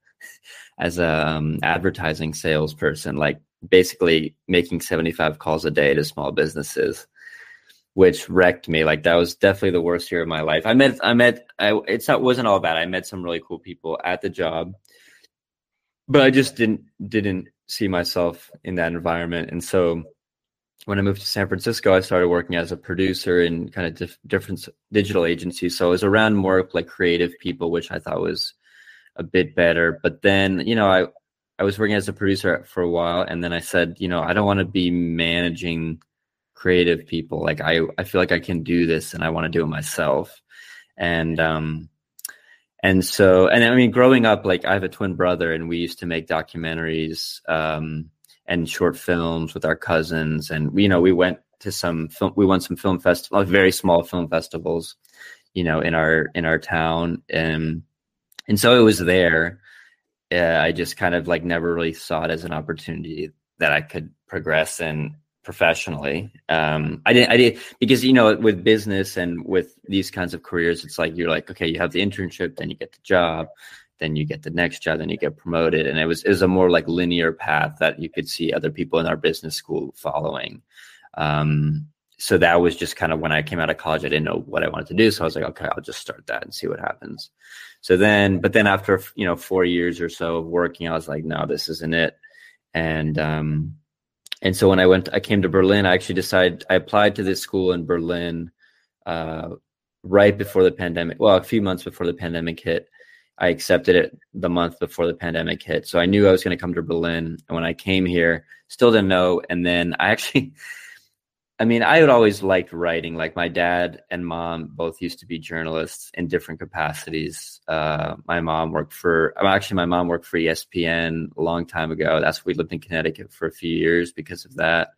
as a um, advertising salesperson, like basically making 75 calls a day to small businesses, which wrecked me. Like that was definitely the worst year of my life. I met, I met, I, it's not, wasn't all bad. I met some really cool people at the job, but I just didn't, didn't see myself in that environment. And so when I moved to San Francisco, I started working as a producer in kind of dif- different digital agencies. So I was around more like creative people, which I thought was a bit better. But then, you know, I I was working as a producer for a while, and then I said, you know, I don't want to be managing creative people. Like I I feel like I can do this, and I want to do it myself. And um, and so, and I mean, growing up, like I have a twin brother, and we used to make documentaries um, and short films with our cousins, and you know, we went to some film, we won some film festival, very small film festivals, you know, in our in our town, and and so it was there. Uh, I just kind of like never really saw it as an opportunity that I could progress in professionally. Um, I didn't, I did because you know with business and with these kinds of careers, it's like you're like okay, you have the internship, then you get the job, then you get the next job, then you get promoted, and it was was a more like linear path that you could see other people in our business school following. Um, so that was just kind of when I came out of college, I didn't know what I wanted to do, so I was like, okay, I'll just start that and see what happens. So then, but then after you know four years or so of working, I was like, no, this isn't it. And um, and so when I went, I came to Berlin. I actually decided I applied to this school in Berlin uh, right before the pandemic. Well, a few months before the pandemic hit. I accepted it the month before the pandemic hit. So I knew I was going to come to Berlin. And when I came here, still didn't know. And then I actually, I mean, I had always liked writing. Like my dad and mom both used to be journalists in different capacities. Uh, my mom worked for, actually, my mom worked for ESPN a long time ago. That's we lived in Connecticut for a few years because of that.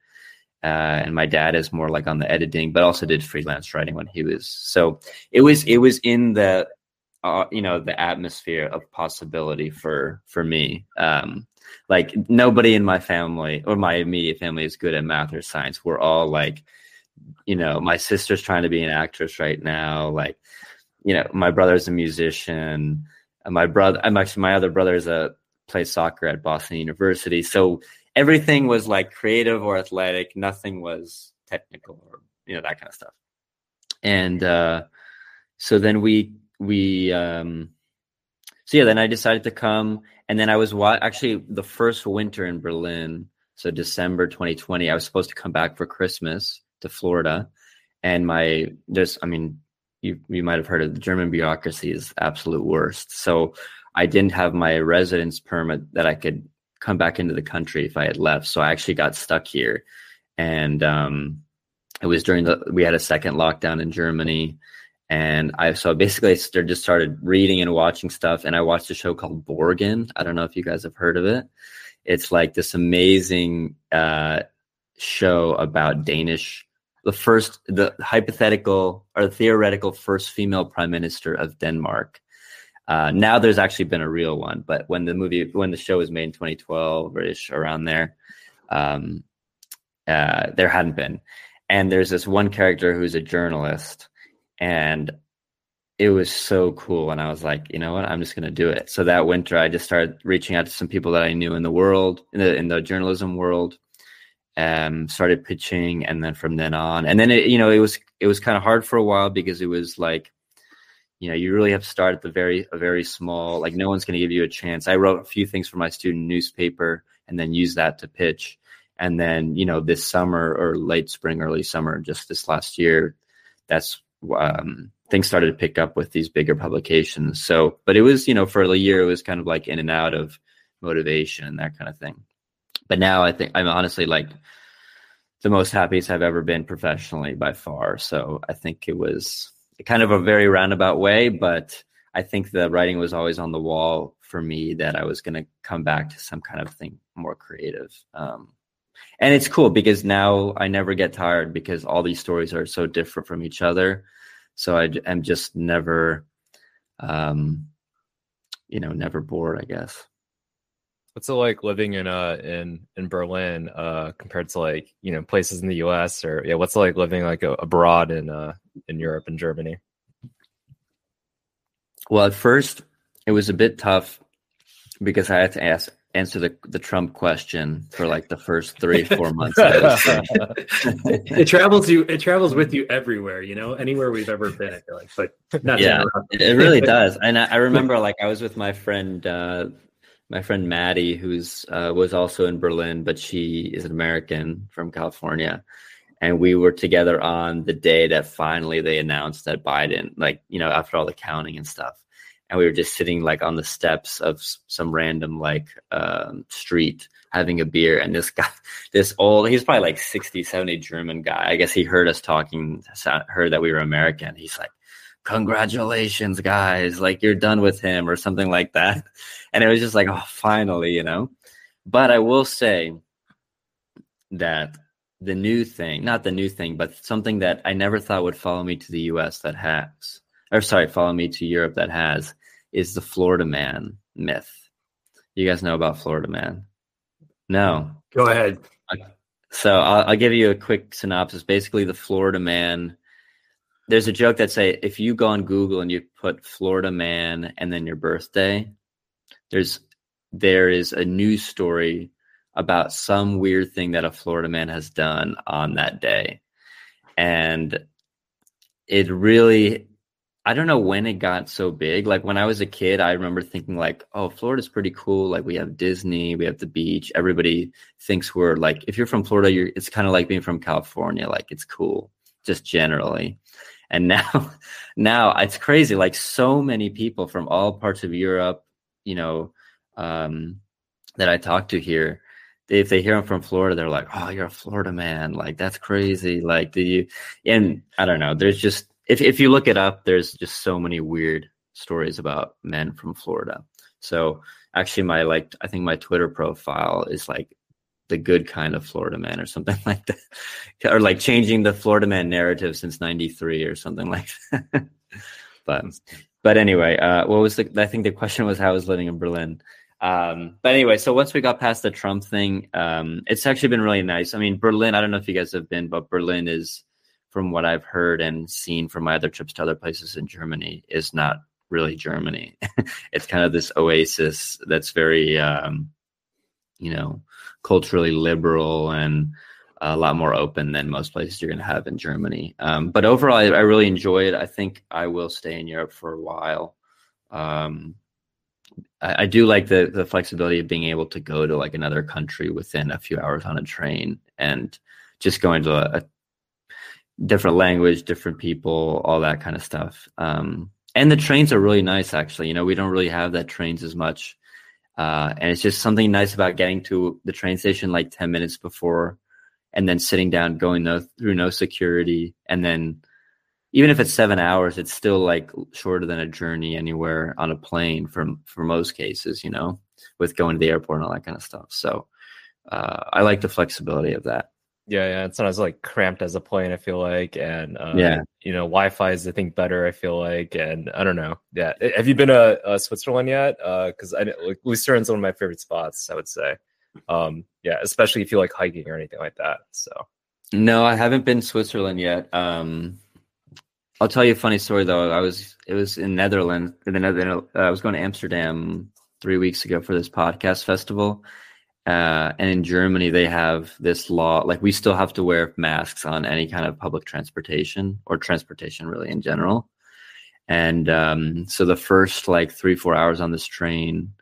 Uh, and my dad is more like on the editing, but also did freelance writing when he was. So it was it was in the, uh, you know, the atmosphere of possibility for for me. Um, like nobody in my family or my immediate family is good at math or science. We're all like, you know, my sister's trying to be an actress right now. Like, you know, my brother's a musician. My brother, I'm actually my other brother is a plays soccer at Boston University. So everything was like creative or athletic. Nothing was technical or you know that kind of stuff. And uh, so then we we um, so yeah, then I decided to come and then I was wa- actually the first winter in Berlin, so December 2020. I was supposed to come back for Christmas to Florida, and my just I mean, you you might have heard of the German bureaucracy is absolute worst. So I didn't have my residence permit that I could come back into the country if I had left. So I actually got stuck here, and um, it was during the we had a second lockdown in Germany and I so basically I just started reading and watching stuff, and I watched a show called Borgen. I don't know if you guys have heard of it. It's like this amazing uh, show about Danish, the first, the hypothetical or the theoretical first female prime minister of Denmark. Uh, now there's actually been a real one, but when the movie, when the show was made in 2012 ish, around there, um, uh, there hadn't been. And there's this one character who's a journalist and it was so cool and i was like you know what? I'm just going to do it. So that winter i just started reaching out to some people that i knew in the world in the in the journalism world um started pitching and then from then on and then it you know it was it was kind of hard for a while because it was like you know you really have to start at the very a very small like no one's going to give you a chance. I wrote a few things for my student newspaper and then use that to pitch. And then you know this summer or late spring early summer just this last year that's um, things started to pick up with these bigger publications. So, but it was, you know, for a year, it was kind of like in and out of motivation and that kind of thing. But now I think I'm honestly like the most happiest I've ever been professionally by far. So I think it was kind of a very roundabout way, but I think the writing was always on the wall for me that I was going to come back to some kind of thing more creative. Um, and it's cool because now I never get tired because all these stories are so different from each other. So I am just never, um, you know, never bored. I guess.
What's it like living in uh in in Berlin uh compared to like you know places in the U.S. or yeah, what's it like living like a, abroad in uh in Europe and Germany?
Well, at first it was a bit tough because I had to ask answer the the Trump question for like the first three four months.
it travels you. It travels with you everywhere. You know, anywhere we've ever been. I feel like, but not
yeah, it really does. And I, I, remember like I was with my friend. Uh, my friend Maddie, who's uh, was also in Berlin, but she is an American from California, and we were together on the day that finally they announced that Biden, like you know, after all the counting and stuff, and we were just sitting like on the steps of some random like um, street having a beer and this guy this old he's probably like 60 70 german guy. I guess he heard us talking heard that we were american. He's like congratulations guys. Like you're done with him or something like that. And it was just like oh finally you know? But i will say that the new thing not the new thing but something that i never thought would follow me to the us that has or sorry follow me to europe that has is the Florida man myth. You guys know about Florida man? No.
Go ahead.
So I'll, I'll give you a quick synopsis. Basically, the Florida man. There's a joke that say if you go on Google and you put Florida man and then your birthday, there's there is a news story about some weird thing that a Florida man has done on that day. And it really I don't know when it got so big. Like when I was a kid, I remember thinking like, "Oh, Florida's pretty cool. Like we have Disney, we have the beach. Everybody thinks we're like if you're from Florida, you're it's kind of like being from California. Like it's cool, just generally." And now, now it's crazy. Like so many people from all parts of Europe, you know, um, that I talk to here, if they hear I'm from Florida, they're like, "Oh, you're a Florida man! Like that's crazy!" Like, do you? And I don't know. There's just if if you look it up, there's just so many weird stories about men from Florida. So actually, my like I think my Twitter profile is like the good kind of Florida man or something like that, or like changing the Florida man narrative since '93 or something like that. but but anyway, uh, what was the? I think the question was how I was living in Berlin. Um, but anyway, so once we got past the Trump thing, um, it's actually been really nice. I mean, Berlin. I don't know if you guys have been, but Berlin is, from what I've heard and seen from my other trips to other places in Germany, is not really Germany. it's kind of this oasis that's very, um, you know, culturally liberal and a lot more open than most places you're going to have in Germany. Um, but overall, I, I, really enjoy it. I think I will stay in Europe for a while. Um, I, I, do like the the flexibility of being able to go to like another country within a few hours on a train and just going to a, a different language, different people, all that kind of stuff. Um, and the trains are really nice, actually. You know, we don't really have that trains as much. Uh, and it's just something nice about getting to the train station like 10 minutes before and then sitting down, going no, through no security, and then even if it's seven hours, it's still like shorter than a journey anywhere on a plane for for most cases, you know, with going to the airport and all that kind of stuff. So uh, I like the flexibility of that.
Yeah, yeah. It's not as like cramped as a plane. I feel like, and
uh, yeah,
you know, Wi-Fi is I think better. I feel like, and I don't know. Yeah, have you been to uh, Switzerland yet? Because uh, I like Lucerne's one of my favorite spots. I would say. Um, yeah, especially if you like hiking or anything like that. So.
No, I haven't been Switzerland yet. Um, I'll tell you a funny story though. I was it was in Netherlands. In the Netherlands, uh, I was going to Amsterdam three weeks ago for this podcast festival. Uh, and in Germany, they have this law like we still have to wear masks on any kind of public transportation or transportation really in general. And um, so the first like three four hours on this train,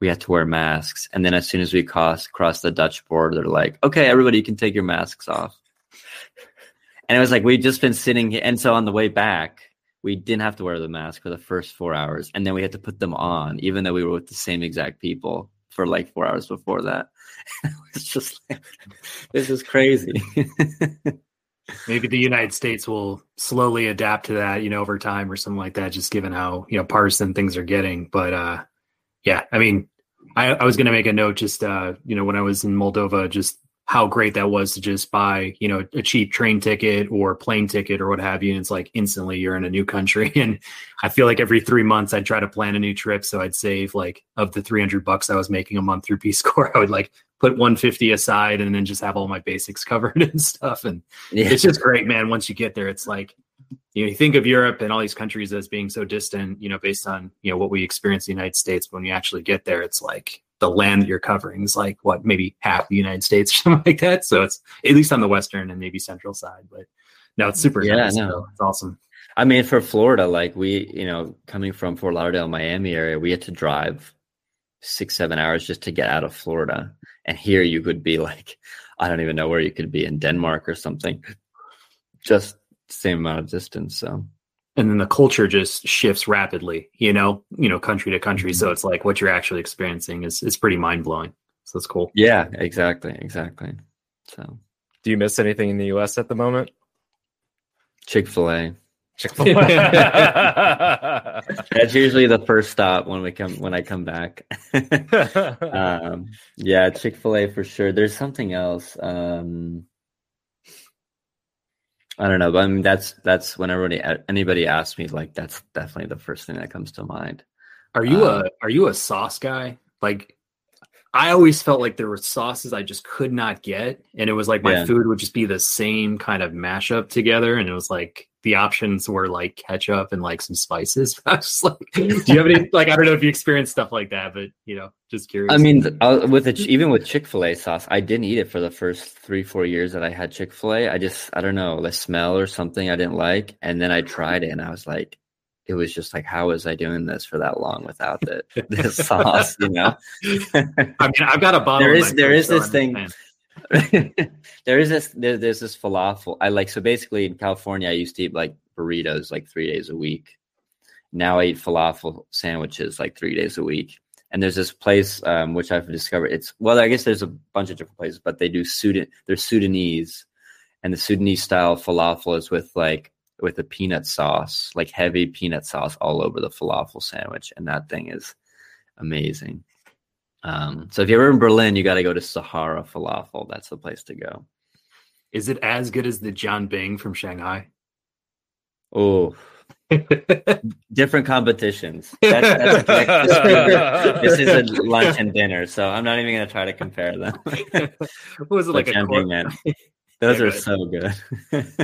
we had to wear masks. And then as soon as we cross cross the Dutch border, they're like, "Okay, everybody, you can take your masks off." And it was like we'd just been sitting here, and so on the way back, we didn't have to wear the mask for the first four hours, and then we had to put them on, even though we were with the same exact people for like four hours before that. it's just like this is crazy.
Maybe the United States will slowly adapt to that, you know, over time or something like that, just given how you know partisan things are getting. But uh yeah, I mean, I, I was to make a note just, uh, you know, when I was in Moldova, just how great that was to just buy, you know, a cheap train ticket or plane ticket or what have you. And it's like instantly you're in a new country. And I feel like every three months I'd try to plan a new trip. So I'd save like of the 300 bucks I was making a month through Peace Corps, I would like put 150 aside and then just have all my basics covered and stuff. And yeah. it's just great, man. Once you get there, it's like, you know, you think of Europe and all these countries as being so distant, you know, based on, you know, what we experience in the United States. But when you actually get there, it's like the land that you're covering is like what, maybe half the United States or something like that. So it's at least on the Western and maybe central side. But no, it's super
yeah,
nice.
No.
So it's awesome.
I mean, for Florida, like we, you know, coming from Fort Lauderdale, Miami area, we had to drive six, seven hours just to get out of Florida. And here you could be like, I don't even know where you could be in Denmark or something. Just same amount of distance. So
and then the culture just shifts rapidly, you know, you know, country to country. Mm-hmm. So it's like what you're actually experiencing is is pretty mind blowing. So that's cool.
Yeah, exactly, exactly. So,
do you miss anything in the U.S. at the moment?
Chick Fil A. Chick Fil A. That's usually the first stop when we come when I come back. um, yeah, Chick Fil A for sure. There's something else. Um, I don't know, but I mean that's that's when everybody anybody asks me like that's definitely the first thing that comes to mind.
Are you um, a are you a sauce guy? Like I always felt like there were sauces I just could not get, and it was like my yeah. food would just be the same kind of mashup together, and it was like the options were like ketchup and like some spices. I was like, do you have any like I don't know if you experienced stuff like that, but you know, just curious.
I mean, uh, with it, even with Chick Fil A sauce, I didn't eat it for the first three four years that I had Chick Fil A. I just I don't know the smell or something I didn't like, and then I tried it and I was like, it was just like, how was I doing this for that long without the this sauce? You know.
I mean, I've got a bottle.
There is there is this thing. there is this there, there's this falafel. I like so basically in California I used to eat like burritos like three days a week. Now I eat falafel sandwiches like three days a week. and there's this place um, which I've discovered. It's well, I guess there's a bunch of different places, but they do Sudan. They're Sudanese, and the Sudanese style falafel is with like with a peanut sauce, like heavy peanut sauce all over the falafel sandwich, and that thing is amazing. Um, so if you're ever in Berlin, you got to go to Sahara Falafel. That's the place to go.
Is it as good as the jianbing from Shanghai?
Oh, different competitions. That's, that's this is a lunch and dinner, so I'm not even going to try to compare them.
what was it like? A quarter?
Those yeah, are so good.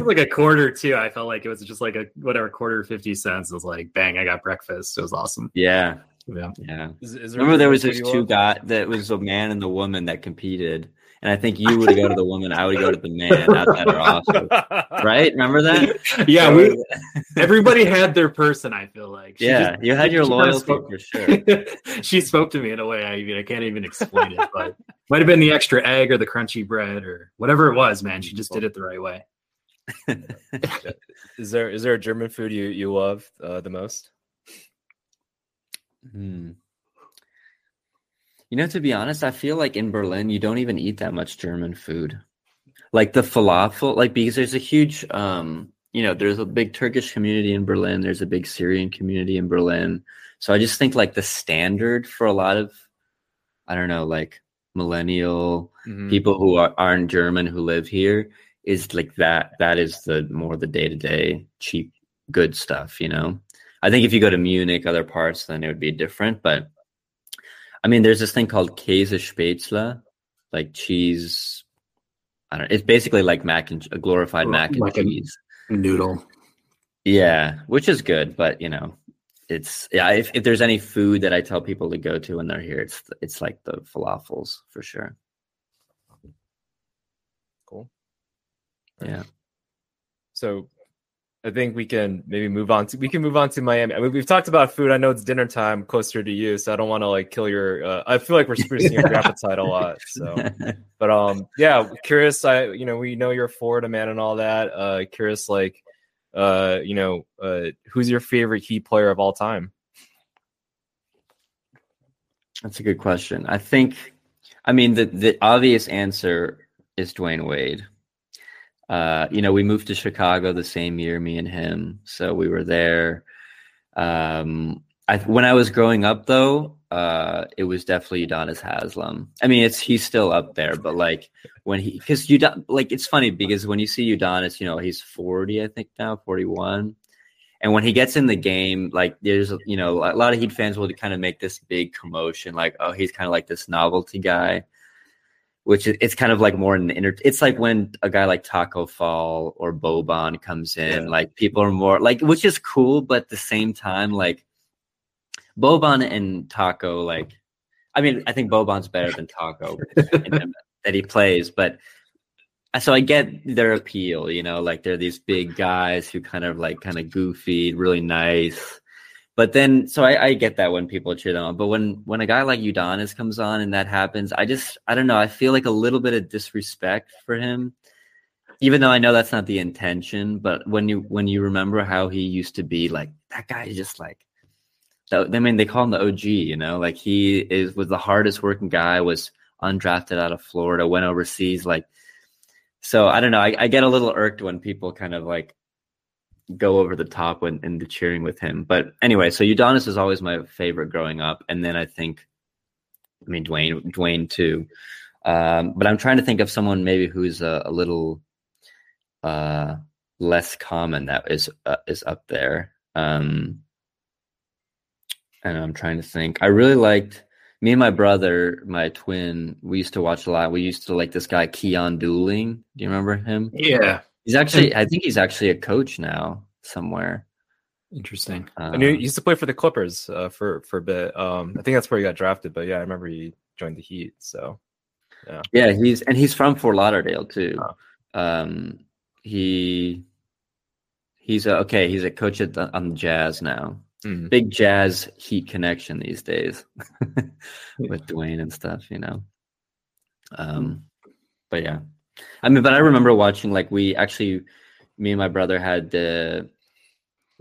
like a quarter too. I felt like it was just like a whatever quarter fifty cents. It was like bang, I got breakfast. It was awesome.
Yeah,
yeah,
yeah. Is, is there Remember, there was this two guys. That was a man and the woman that competed, and I think you would go to the woman, I would go to the man. that are awesome, right? Remember that?
Yeah, we. everybody had their person. I feel like.
She yeah, just, you had your loyalty spoke, for sure.
she spoke to me in a way I mean I can't even explain it, but might have been the extra egg or the crunchy bread or whatever it was. Man, she just did it the right way.
is there is there a German food you you love uh, the most?
Hmm. You know, to be honest, I feel like in Berlin you don't even eat that much German food. Like the falafel, like because there's a huge um, you know, there's a big Turkish community in Berlin, there's a big Syrian community in Berlin. So I just think like the standard for a lot of I don't know, like millennial mm-hmm. people who are, aren't German who live here is like that that is the more the day-to-day cheap good stuff, you know. I think if you go to Munich, other parts, then it would be different. But I mean, there's this thing called Käse Spätzle, like cheese. I don't. It's basically like mac and a glorified mac and like cheese
noodle.
Yeah, which is good, but you know, it's yeah. If, if there's any food that I tell people to go to when they're here, it's it's like the falafels for sure.
Cool.
Yeah.
So I think we can maybe move on to we can move on to Miami. I mean, we've talked about food. I know it's dinner time closer to you, so I don't want to like kill your. Uh, I feel like we're sprucing your appetite a lot. So, but um, yeah, curious. I you know we know you're a Florida man and all that. Uh, curious, like, uh, you know, uh, who's your favorite Heat player of all time?
That's a good question. I think, I mean, the the obvious answer is Dwyane Wade uh, you know, we moved to Chicago the same year, me and him. So we were there. Um, I, when I was growing up, though, uh, it was definitely Udonis Haslem. I mean, it's he's still up there, but like when he, because you don't like it's funny because when you see Udonis, you know, he's forty, I think now, forty one, and when he gets in the game, like there's you know a lot of Heat fans will kind of make this big commotion, like oh he's kind of like this novelty guy which it's kind of like more an inter. It's like when a guy like Tacko Fall or Boban comes in, yeah. like people are more like, which is cool, but at the same time, like Boban and Tacko, like, I mean, I think Boban's better than Tacko that he plays, but so I get their appeal, you know, like they're these big guys who kind of like kind of goofy, really nice but then, so I, I, get that when people cheer them on. But when when a guy like Udonis comes on and that happens, I just I don't know. I feel like a little bit of disrespect for him, even though I know that's not the intention. But when you when you remember how he used to be, like that guy is just like. I mean, they call him the OG. You know, like he is was the hardest working guy. Was undrafted out of Florida, went overseas. Like, so I don't know. I, I get a little irked when people kind of like go over the top when in the cheering with him. But anyway, so Udonis is always my favorite growing up, and then I think, I mean Dwyane, Dwyane too. Um, but I'm trying to think of someone maybe who's a, a little uh, less common that is uh, is up there. Um, and I'm trying to think. I really liked me and my brother, my twin. We used to watch a lot. We used to like this guy Keon Dooling. Do you remember him?
Yeah,
He's actually, I think he's actually a coach now somewhere.
Interesting.
Um, I knew he used to play for the Clippers uh, for for a bit. Um, I think that's where he got drafted. But yeah, I remember he joined the Heat. So
yeah, yeah, he's and he's from Fort Lauderdale too. Oh. Um, he he's a, okay. He's a coach at the, on the Jazz now. Mm-hmm. Big Jazz Heat connection these days with Dwyane and stuff. You know. Um, but yeah, I mean, but I remember watching like we actually, me and my brother had the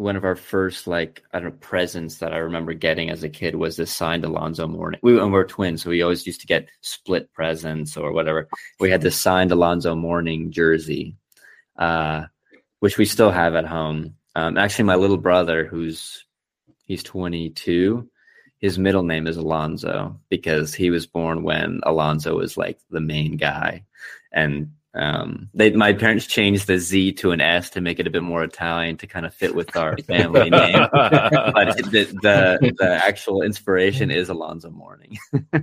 one of our first like I don't know presents that I remember getting as a kid was this signed Alonzo Mourning. We and we're twins, so we always used to get split presents or whatever. We had this signed Alonzo Mourning jersey, uh, which we still have at home. Um, actually, my little brother, who's he's 22, his middle name is Alonzo because he was born when Alonzo was like the main guy, and um, they my parents changed the Z to an S to make it a bit more Italian to kind of fit with our family name. but the, the, the actual inspiration is Alonzo Mourning.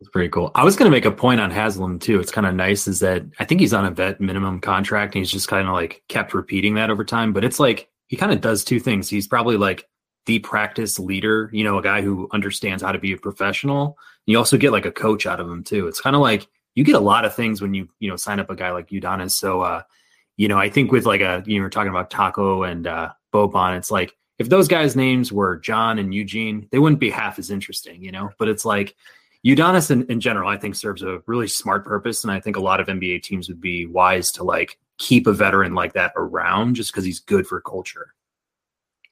It's pretty cool. I was going to make a point on Haslem too. It's kind of nice is that I think he's on a vet minimum contract and he's just kind of like kept repeating that over time. But it's like he kind of does two things. He's probably like the practice leader, you know, a guy who understands how to be a professional. You also get like a coach out of him too. It's kind of like you get a lot of things when you you know sign up a guy like Udonis. So uh, you know, I think with like a you were talking about Tacko and uh, Boban, it's like if those guys' names were John and Eugene, they wouldn't be half as interesting, you know. But it's like Udonis in, in general, I think serves a really smart purpose, and I think a lot of NBA teams would be wise to like keep a veteran like that around just because he's good for culture.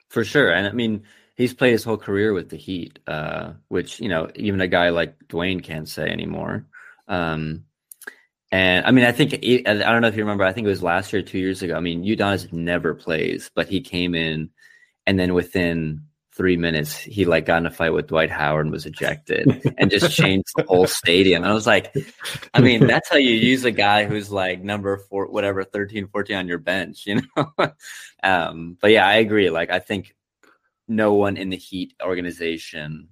For sure, and I mean he's played his whole career with the Heat, uh, which you know even a guy like Dwyane can't say anymore. Um, and I mean, I think I don't know if you remember. I think it was last year, two years ago. I mean, Udonis never plays, but he came in, and then within three minutes, he like got in a fight with Dwight Howard and was ejected, and just changed the whole stadium. And I was like, I mean, that's how you use a guy who's like number four, whatever, 13, 14 on your bench, you know. um, but yeah, I agree. Like, I think no one in the Heat organization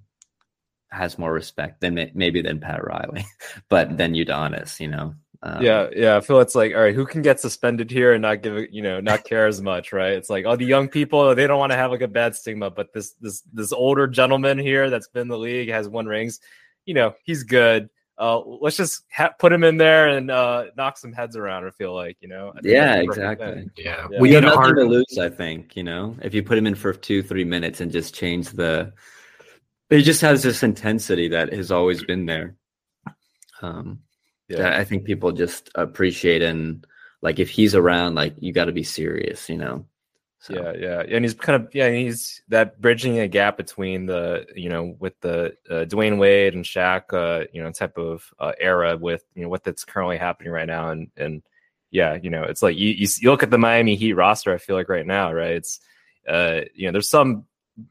has more respect than maybe than Pat Riley, but then Udonis, you know.
Um, yeah, yeah. I feel it's like, all right, who can get suspended here and not give it, you know, not care as much, right? It's like, oh, the young people, they don't want to have like a bad stigma, but this this this older gentleman here that's been in the league has won rings, you know, he's good. Uh, let's just ha- put him in there and uh, knock some heads around. I feel like you know.
Yeah, exactly.
Yeah,
yeah. we have nothing hard... to lose. I think you know if you put him in for two, three minutes and just change the he just has this intensity that has always been there. Um, yeah, I think people just appreciate and like if he's around, like you got to be serious, you know.
So. Yeah, yeah, and he's kind of yeah, he's that bridging a gap between the you know with the uh, Dwyane Wade and Shaq, uh, you know, type of uh, era with you know what that's currently happening right now, and and yeah, you know, it's like you, you you look at the Miami Heat roster. I feel like right now, right? It's uh, you know, there's some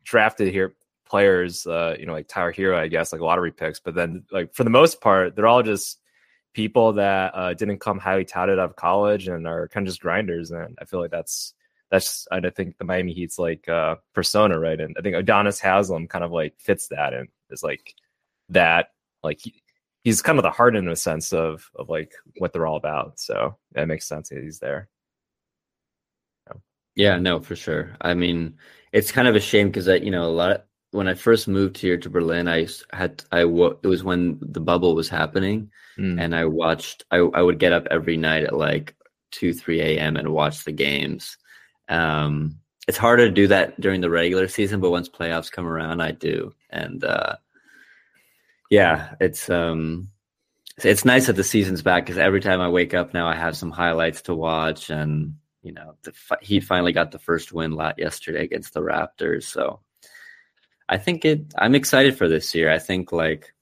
drafted here players, uh, you know, like Tyler Herro, I guess, like lottery picks. But then, like for the most part, they're all just people that uh, didn't come highly touted out of college and are kind of just grinders. And I feel like that's that's I think the Miami Heat's like uh, persona, right? And I think Udonis Haslem kind of like fits that and is like that. Like he, he's kind of the heart in a sense of of like what they're all about. So that makes sense that he's there.
Yeah, no, for sure. I mean, it's kind of a shame because that you know a lot when I first moved here to Berlin, I had I it was when the bubble was happening, mm. and I watched. I I would get up every night at like two three a.m. and watch the games. Um, it's harder to do that during the regular season, but once playoffs come around, I do. And uh, yeah, it's um, it's nice that the season's back because every time I wake up now, I have some highlights to watch, and you know, the, he finally got the first win lot yesterday against the Raptors, so I think it. I'm excited for this year. I think like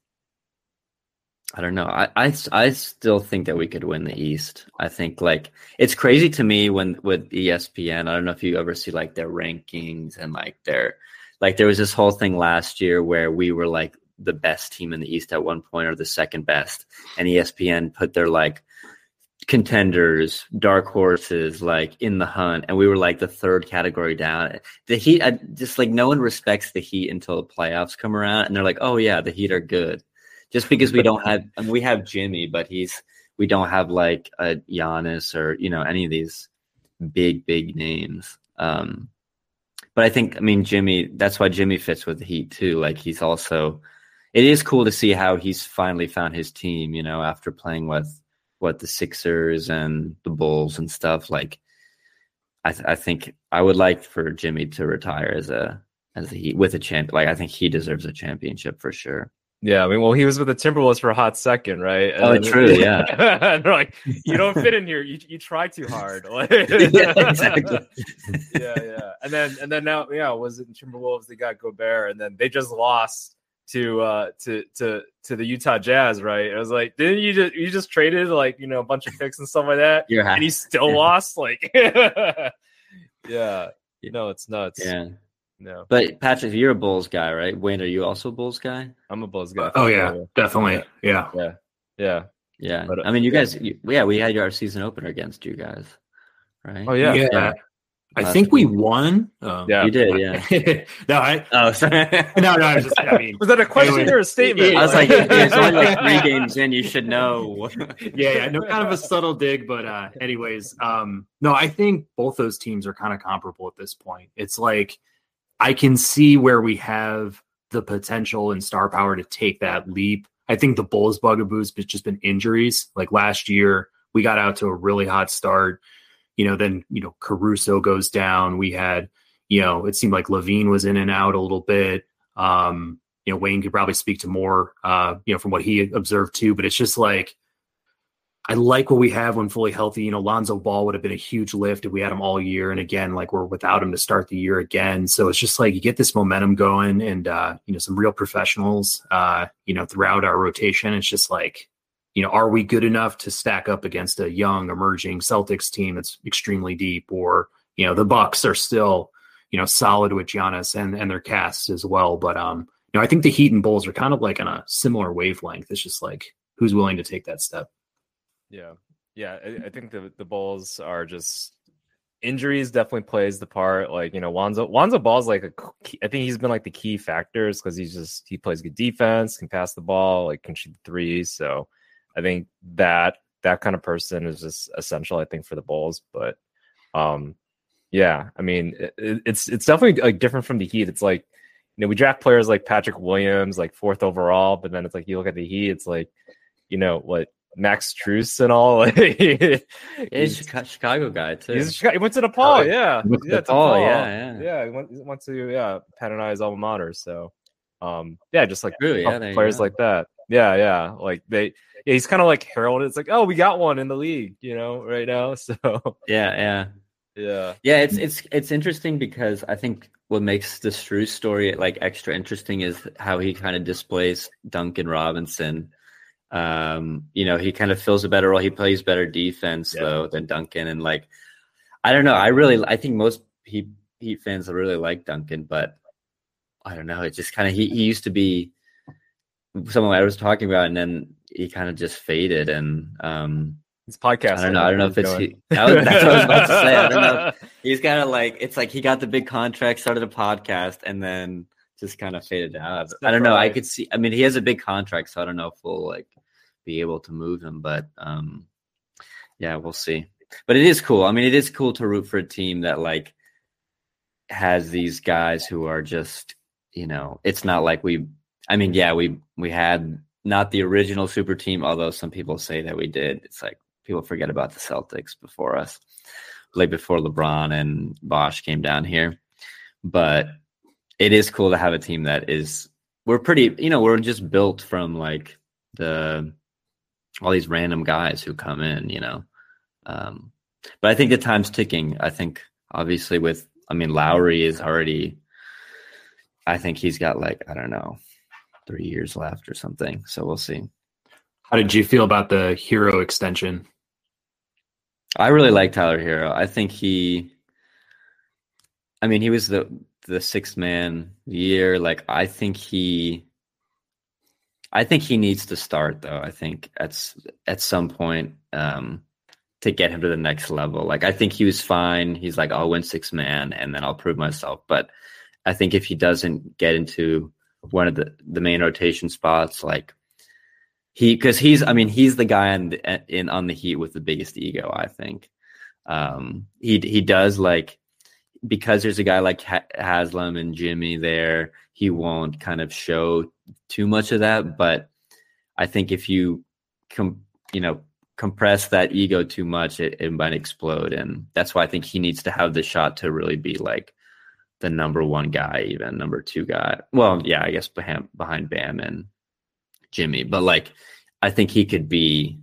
I don't know. I, I I still think that we could win the East. I think like it's crazy to me when with ESPN. I don't know if you ever see like their rankings and like their like there was this whole thing last year where we were like the best team in the East at one point or the second best, and ESPN put their like contenders, dark horses, like in the hunt, and we were like the third category down. The Heat, I, just like no one respects the Heat until the playoffs come around, and they're like, "Oh yeah, the Heat are good," just because we don't have. I mean, we have Jimmy, but he's we don't have like a Giannis or you know any of these big big names. Um, but I think I mean Jimmy. That's why Jimmy fits with the Heat too. Like he's also. It is cool to see how he's finally found his team. You know, after playing with what the Sixers and the Bulls and stuff like. I, th- I think I would like for Jimmy to retire as a as a he with a champ. Like I think he deserves a championship for sure.
Yeah, I mean, well, he was with the Timberwolves for a hot second, right?
Oh, and oh, true, yeah.
and they're like, you don't fit in here. You you try too hard.
Yeah, exactly.
yeah, yeah. And then and then now, yeah, was it Timberwolves? They got Gobert, and then they just lost to uh to to to the Utah Jazz, right? I was like, didn't you just you just traded like you know a bunch of picks and stuff like that,
You're
and he still
yeah.
lost? Like, yeah, you know, it's nuts.
Yeah.
No,
But Patrick, you're a Bulls guy, right? Wayne, are you also a Bulls guy?
I'm a Bulls guy.
Oh yeah, definitely. Yeah.
yeah, yeah.
Yeah.
But, uh,
I mean, you
yeah.
guys, you, yeah, we had our season opener against you guys, right?
Oh yeah,
Yeah.
Yeah.
I think we won. Um,
Yeah.
You did, yeah.
no, I
Oh, sorry.
no, no. I was just. I mean,
Was that a question
Anyway.
or a statement?
I was like, it's only like three games in. You should know.
yeah, yeah, no, kind of a subtle dig, but uh, anyways, um, no, I think both those teams are kind of comparable at this point. It's like I can see where we have the potential and star power to take that leap. I think the Bulls' bugaboos has just been injuries. Like last year, we got out to a really hot start. You know, then you know Caruso goes down. We had, you know, it seemed like LaVine was in and out a little bit. Um, you know, Wayne could probably speak to more, uh, you know, from what he observed too. But it's just like I like what we have when fully healthy. You know, Lonzo Ball would have been a huge lift if we had him all year. And again, like we're without him to start the year again. So it's just like you get this momentum going and, uh, you know, some real professionals, uh, you know, throughout our rotation. It's just like, you know, are we good enough to stack up against a young emerging Celtics team that's extremely deep or, you know, the Bucks are still, you know, solid with Giannis and, and their cast as well. But, um, you know, I think the Heat and Bulls are kind of like on a similar wavelength. It's just like, who's willing to take that step?
Yeah, yeah. I, I think the the Bulls are just injuries definitely plays the part. Like you know, Wanzo Wanzo Ball's like a I think he's been like the key factors because he's just he plays good defense, can pass the ball, like can shoot the three. So I think that that kind of person is just essential. I think for the Bulls, but um, yeah. I mean, it, it's it's definitely like different from the Heat. It's like you know we draft players like Patrick Williams, like fourth overall, but then it's like you look at the Heat, it's like you know what Max Strus and all. Like,
Yeah, he's a Chicago guy too.
He's Chicago- he went to DePaul,
Oh,
yeah.
went to
yeah,
DePaul, yeah, yeah.
yeah. He went, he went to yeah, Penn and I's alma mater. So, um, yeah, just like
Really, yeah,
couple
there you
players like that. Yeah, yeah. Like they, yeah, he's kind of like heralded. It's like, oh, we got one in the league, you know, right now. So,
yeah, yeah.
yeah,
Yeah, it's it's it's interesting because I think what makes the Strus story like extra interesting is how he kind of displays Duncan Robinson. Um, you know, he kind of fills a better role. He plays better defense
Yeah.
though than Duncan, and like, I don't know. I really, I think most Heat Heat fans really like Duncan, but I don't know. It just kind of he he used to be someone I was talking about, and then he kind of just faded, and um,
his podcast.
I don't know. I don't know if it's he, that was, that's what I was about to say. I don't know. He's kind of like it's like he got the big contract, started a podcast, and then just kind of faded out. I don't know. I could see. I mean, he has a big contract, so I don't know if we'll like be able to move him. But um, yeah, we'll see. But it is cool. I mean, it is cool to root for a team that like has these guys who are just you know. It's not like we. I mean, yeah, we we had not the original super team, although some people say that we did. It's like people forget about the Celtics before us, like before LeBron and Bosh came down here. But it is cool to have a team that is we're pretty, you know, we're just built from like the all these random guys who come in, you know. Um, but I think the time's ticking. I think obviously with I mean Lowry is already I think he's got like, I don't know, three years left or something. So we'll see.
How did you feel about the Herro extension?
I really like Tyler Herro. I think he I mean, he was the the sixth man year. Like I think he I think he needs to start though. I think at at some point um to get him to the next level. Like I think he was fine. He's like I'll win six man and then I'll prove myself. But I think if he doesn't get into one of the the main rotation spots like he because he's I mean he's the guy in, in on the Heat with the biggest ego. I think um, he he does like because there's a guy like ha- Haslem and Jimmy there. He won't kind of show too much of that, but I think if you com- you know compress that ego too much, it, it might explode, and that's why I think he needs to have the shot to really be like the number one guy, even number two guy. Well, yeah, I guess behind behind Bam and Jimmy, but like I think he could be,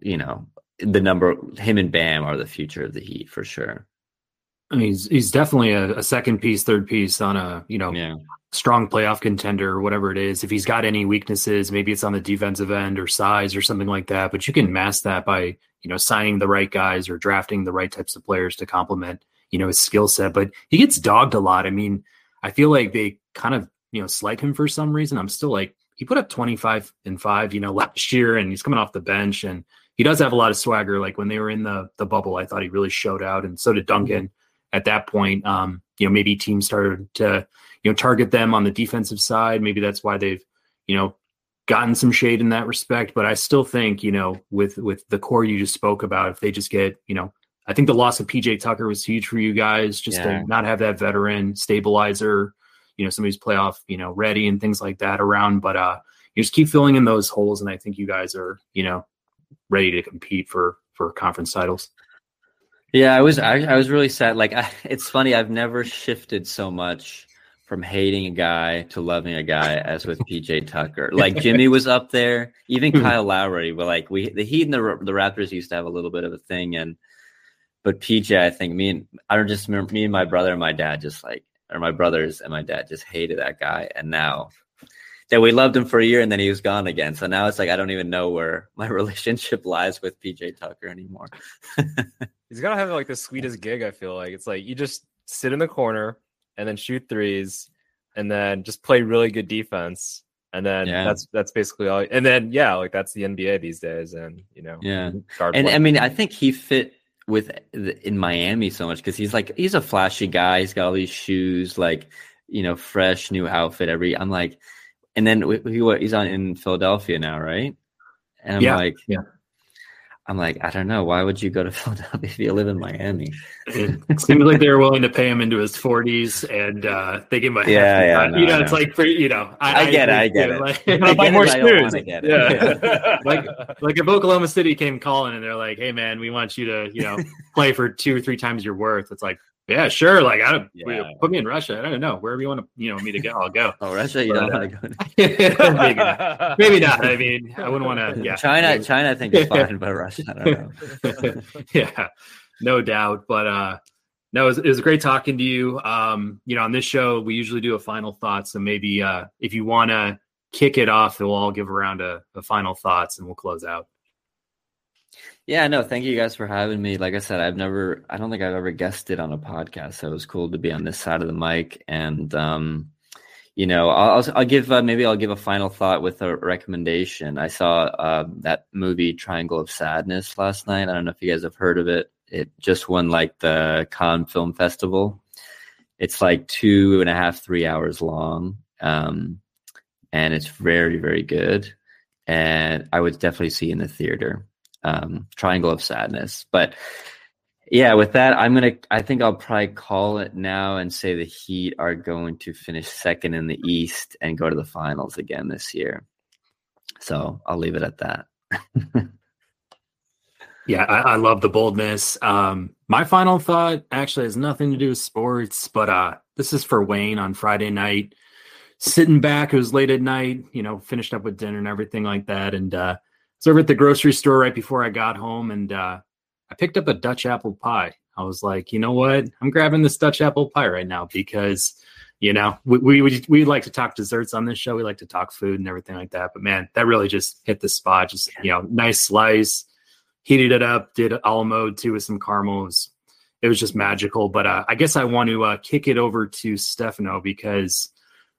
you know, the number. Him and Bam are the future of the Heat for sure.
I mean, he's he's definitely a, a second piece, third piece on a you know
Yeah,
strong playoff contender or whatever it is. If he's got any weaknesses, maybe it's on the defensive end or size or something like that. But you can mask that by you know signing the right guys or drafting the right types of players to complement you know his skill set. But he gets dogged a lot. I mean, I feel like they kind of you know slight him for some reason. I'm still like he put up 25 and five you know last year, and he's coming off the bench and he does have a lot of swagger. Like when they were in the the bubble, I thought he really showed out, and so did Duncan. At that point, um, you know, maybe teams started to you know target them on the defensive side. Maybe that's why they've you know gotten some shade in that respect. But I still think you know with with the core you just spoke about, if they just get you know, I think the loss of PJ Tucker was huge for you guys, just
Yeah.
to not have that veteran stabilizer, you know, somebody's playoff you know ready and things like that around. But uh, you just keep filling in those holes, and I think you guys are you know ready to compete for for conference titles.
yeah. I was I, I was really sad. Like I, it's funny. I've never shifted so much from hating a guy to loving a guy as with PJ Tucker. Like Jimmy was up there, even
Mhm.
Kyle Lowry. But like we, the Heat and the the Raptors used to have a little bit of a thing, and but PJ, I think me and I don't just remember me and my brother and my dad just like, or my brothers and my dad just hated that guy, and now. That we loved him for a year and then he was gone again. So now it's like I don't even know where my relationship lies with PJ Tucker anymore.
He's gotta have like the sweetest gig. I feel like it's like you just sit in the corner and then shoot threes, and then just play really good defense, and then
Yeah.
that's that's basically all. And then yeah, like that's the NBA these days, and you know,
Yeah. And. I mean, I think he fit with in Miami so much because he's like he's a flashy guy. He's got all these shoes, like you know, fresh new outfit every. I'm like, and then he what he's on in Philadelphia now, right? And I'm
Yeah,
like,
yeah.
I'm like, I don't know. Why would you go to Philadelphia if you live in Miami?
It seems like they were willing to pay him into his 40s, and uh, they give him a
Yeah, yeah, no,
you know,
I
it's like for you know,
I get it, I get it.
like-
I
Gotta buy
get
more
it, I
shoes.
get it.
Yeah.
like like if Oklahoma City came calling and they're like, "Hey man, we want you to you know play for two or three times your worth," it's like, yeah, sure. Like, I don't
Yeah.
put me in Russia. I don't know wherever you want to you know me to go, I'll go.
Oh, Russia, you
But,
don't
uh,
want to go.
maybe not. Maybe not. I mean, I wouldn't want to. Yeah,
China, China, I think is fine, but Russia, I don't know.
yeah, no doubt. But uh no, it was, it was great talking to you. Um, you know, on this show, we usually do a final thought. So maybe uh if you want to kick it off, we'll all give around a, a final thoughts and we'll close out.
Yeah, no, thank you guys for having me. Like I said, I've never, I don't think I've ever guested on a podcast, so it was cool to be on this side of the mic. And, um, you know, I'll, I'll, I'll give, uh, maybe I'll give a final thought with a recommendation. I saw uh, that movie Triangle of Sadness last night. I don't know if you guys have heard of it. It just won like the Cannes Film Festival. It's like two and a half, three hours long. Um, and it's very, very good. And I would definitely see in the theater um, Triangle of Sadness. But yeah, with that, I'm gonna. I think I'll probably call it now and say the Heat are going to finish second in the East and go to the finals again this year. So I'll leave it at that.
Yeah, I, I love the boldness. Um, my final thought actually has nothing to do with sports, but uh, this is for Wayne on Friday night. Sitting back, it was late at night, you know, finished up with dinner and everything like that. And uh, was over at the grocery store right before I got home, and uh, I picked up a Dutch apple pie. I was like, you know what? I'm grabbing this Dutch apple pie right now because, you know, we, we we we like to talk desserts on this show. We like to talk food and everything like that. But man, that really just hit the spot. Just you know, nice slice heated it up, did a la mode too with some caramel. It was, it was just magical. But uh, I guess I want to uh, kick it over to Stefano because,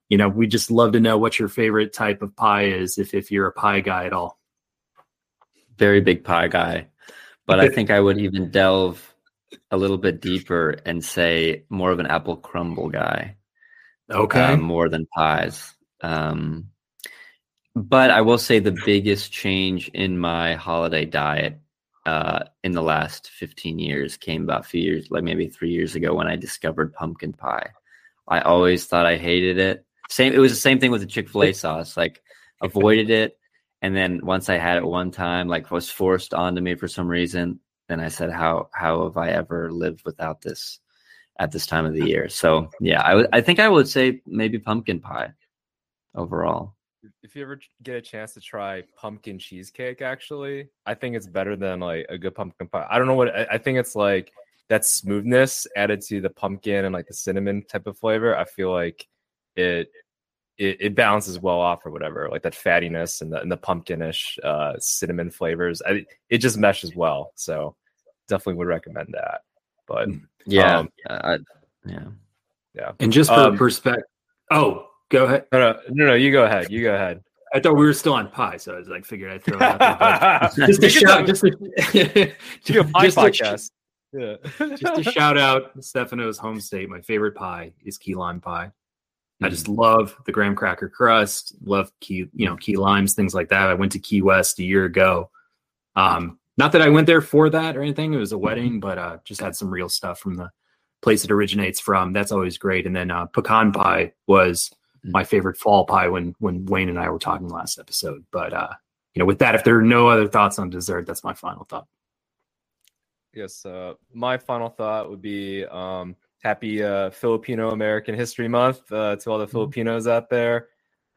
you know, we just love to know what your favorite type of pie is, if if you're a pie guy at all.
Very big pie guy, but I think I would even delve a little bit deeper and say more of an apple crumble guy.
Okay.
um, more than pies. Um, but I will say the biggest change in my holiday diet uh, in the last 15 years came about a few years, like maybe three years ago when I discovered pumpkin pie. I always thought I hated it. Same, it was the same thing with the Chick fil A sauce. Like, avoided it. And then once I had it one time, like was forced onto me for some reason, then I said, "How how have I ever lived without this?" at this time of the year. So yeah, I would I think I would say maybe pumpkin pie overall.
if you ever get a chance to try pumpkin cheesecake, actually, I think it's better than like a good pumpkin pie. I don't know what I, I think it's like that smoothness added to the pumpkin and like the cinnamon type of flavor. I feel like it it, it balances well off or whatever, like that fattiness and the and the pumpkinish uh, cinnamon flavors. I, it just meshes well. So definitely would recommend that. But
mm, yeah, um, uh, yeah,
yeah.
And just for um, perspective, oh, go ahead.
No, no, no, no, you go ahead. You go ahead.
I thought we were still on pie, so I was like, figured I'd throw it out there. just a shout, just a,
just pie just podcast.
A, yeah. just a shout out Stefano's home state. My favorite pie is key lime pie. I just love the graham cracker crust, love key, you know, key limes, things like that. I went to Key West a year ago. Um, not that I went there for that or anything. It was a wedding, but uh, just had some real stuff from the place it originates from. That's always great. And then uh, pecan pie was mm. my favorite fall pie when when Wayne and I were talking last episode. But uh, you know, with that, if there are no other thoughts on dessert, that's my final thought.
Yes, uh, my final thought would be um, happy uh, Filipino American History Month uh, to all the mm-hmm. Filipinos out there.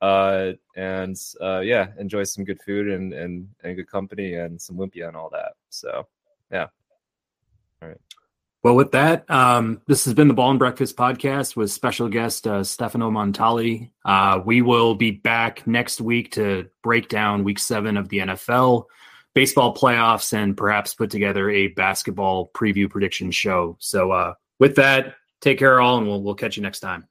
Uh, and uh, yeah, enjoy some good food and, and, and good company and some lumpia and all that. So, yeah. All right.
Well, with that, um, this has been the Ball and Breakfast podcast with special guest uh, Stefano Montali. Uh, we will be back next week to break down week seven of the NFL, baseball playoffs, and perhaps put together a basketball preview prediction show. So, uh, with that, take care, all, and we'll we'll catch you next time.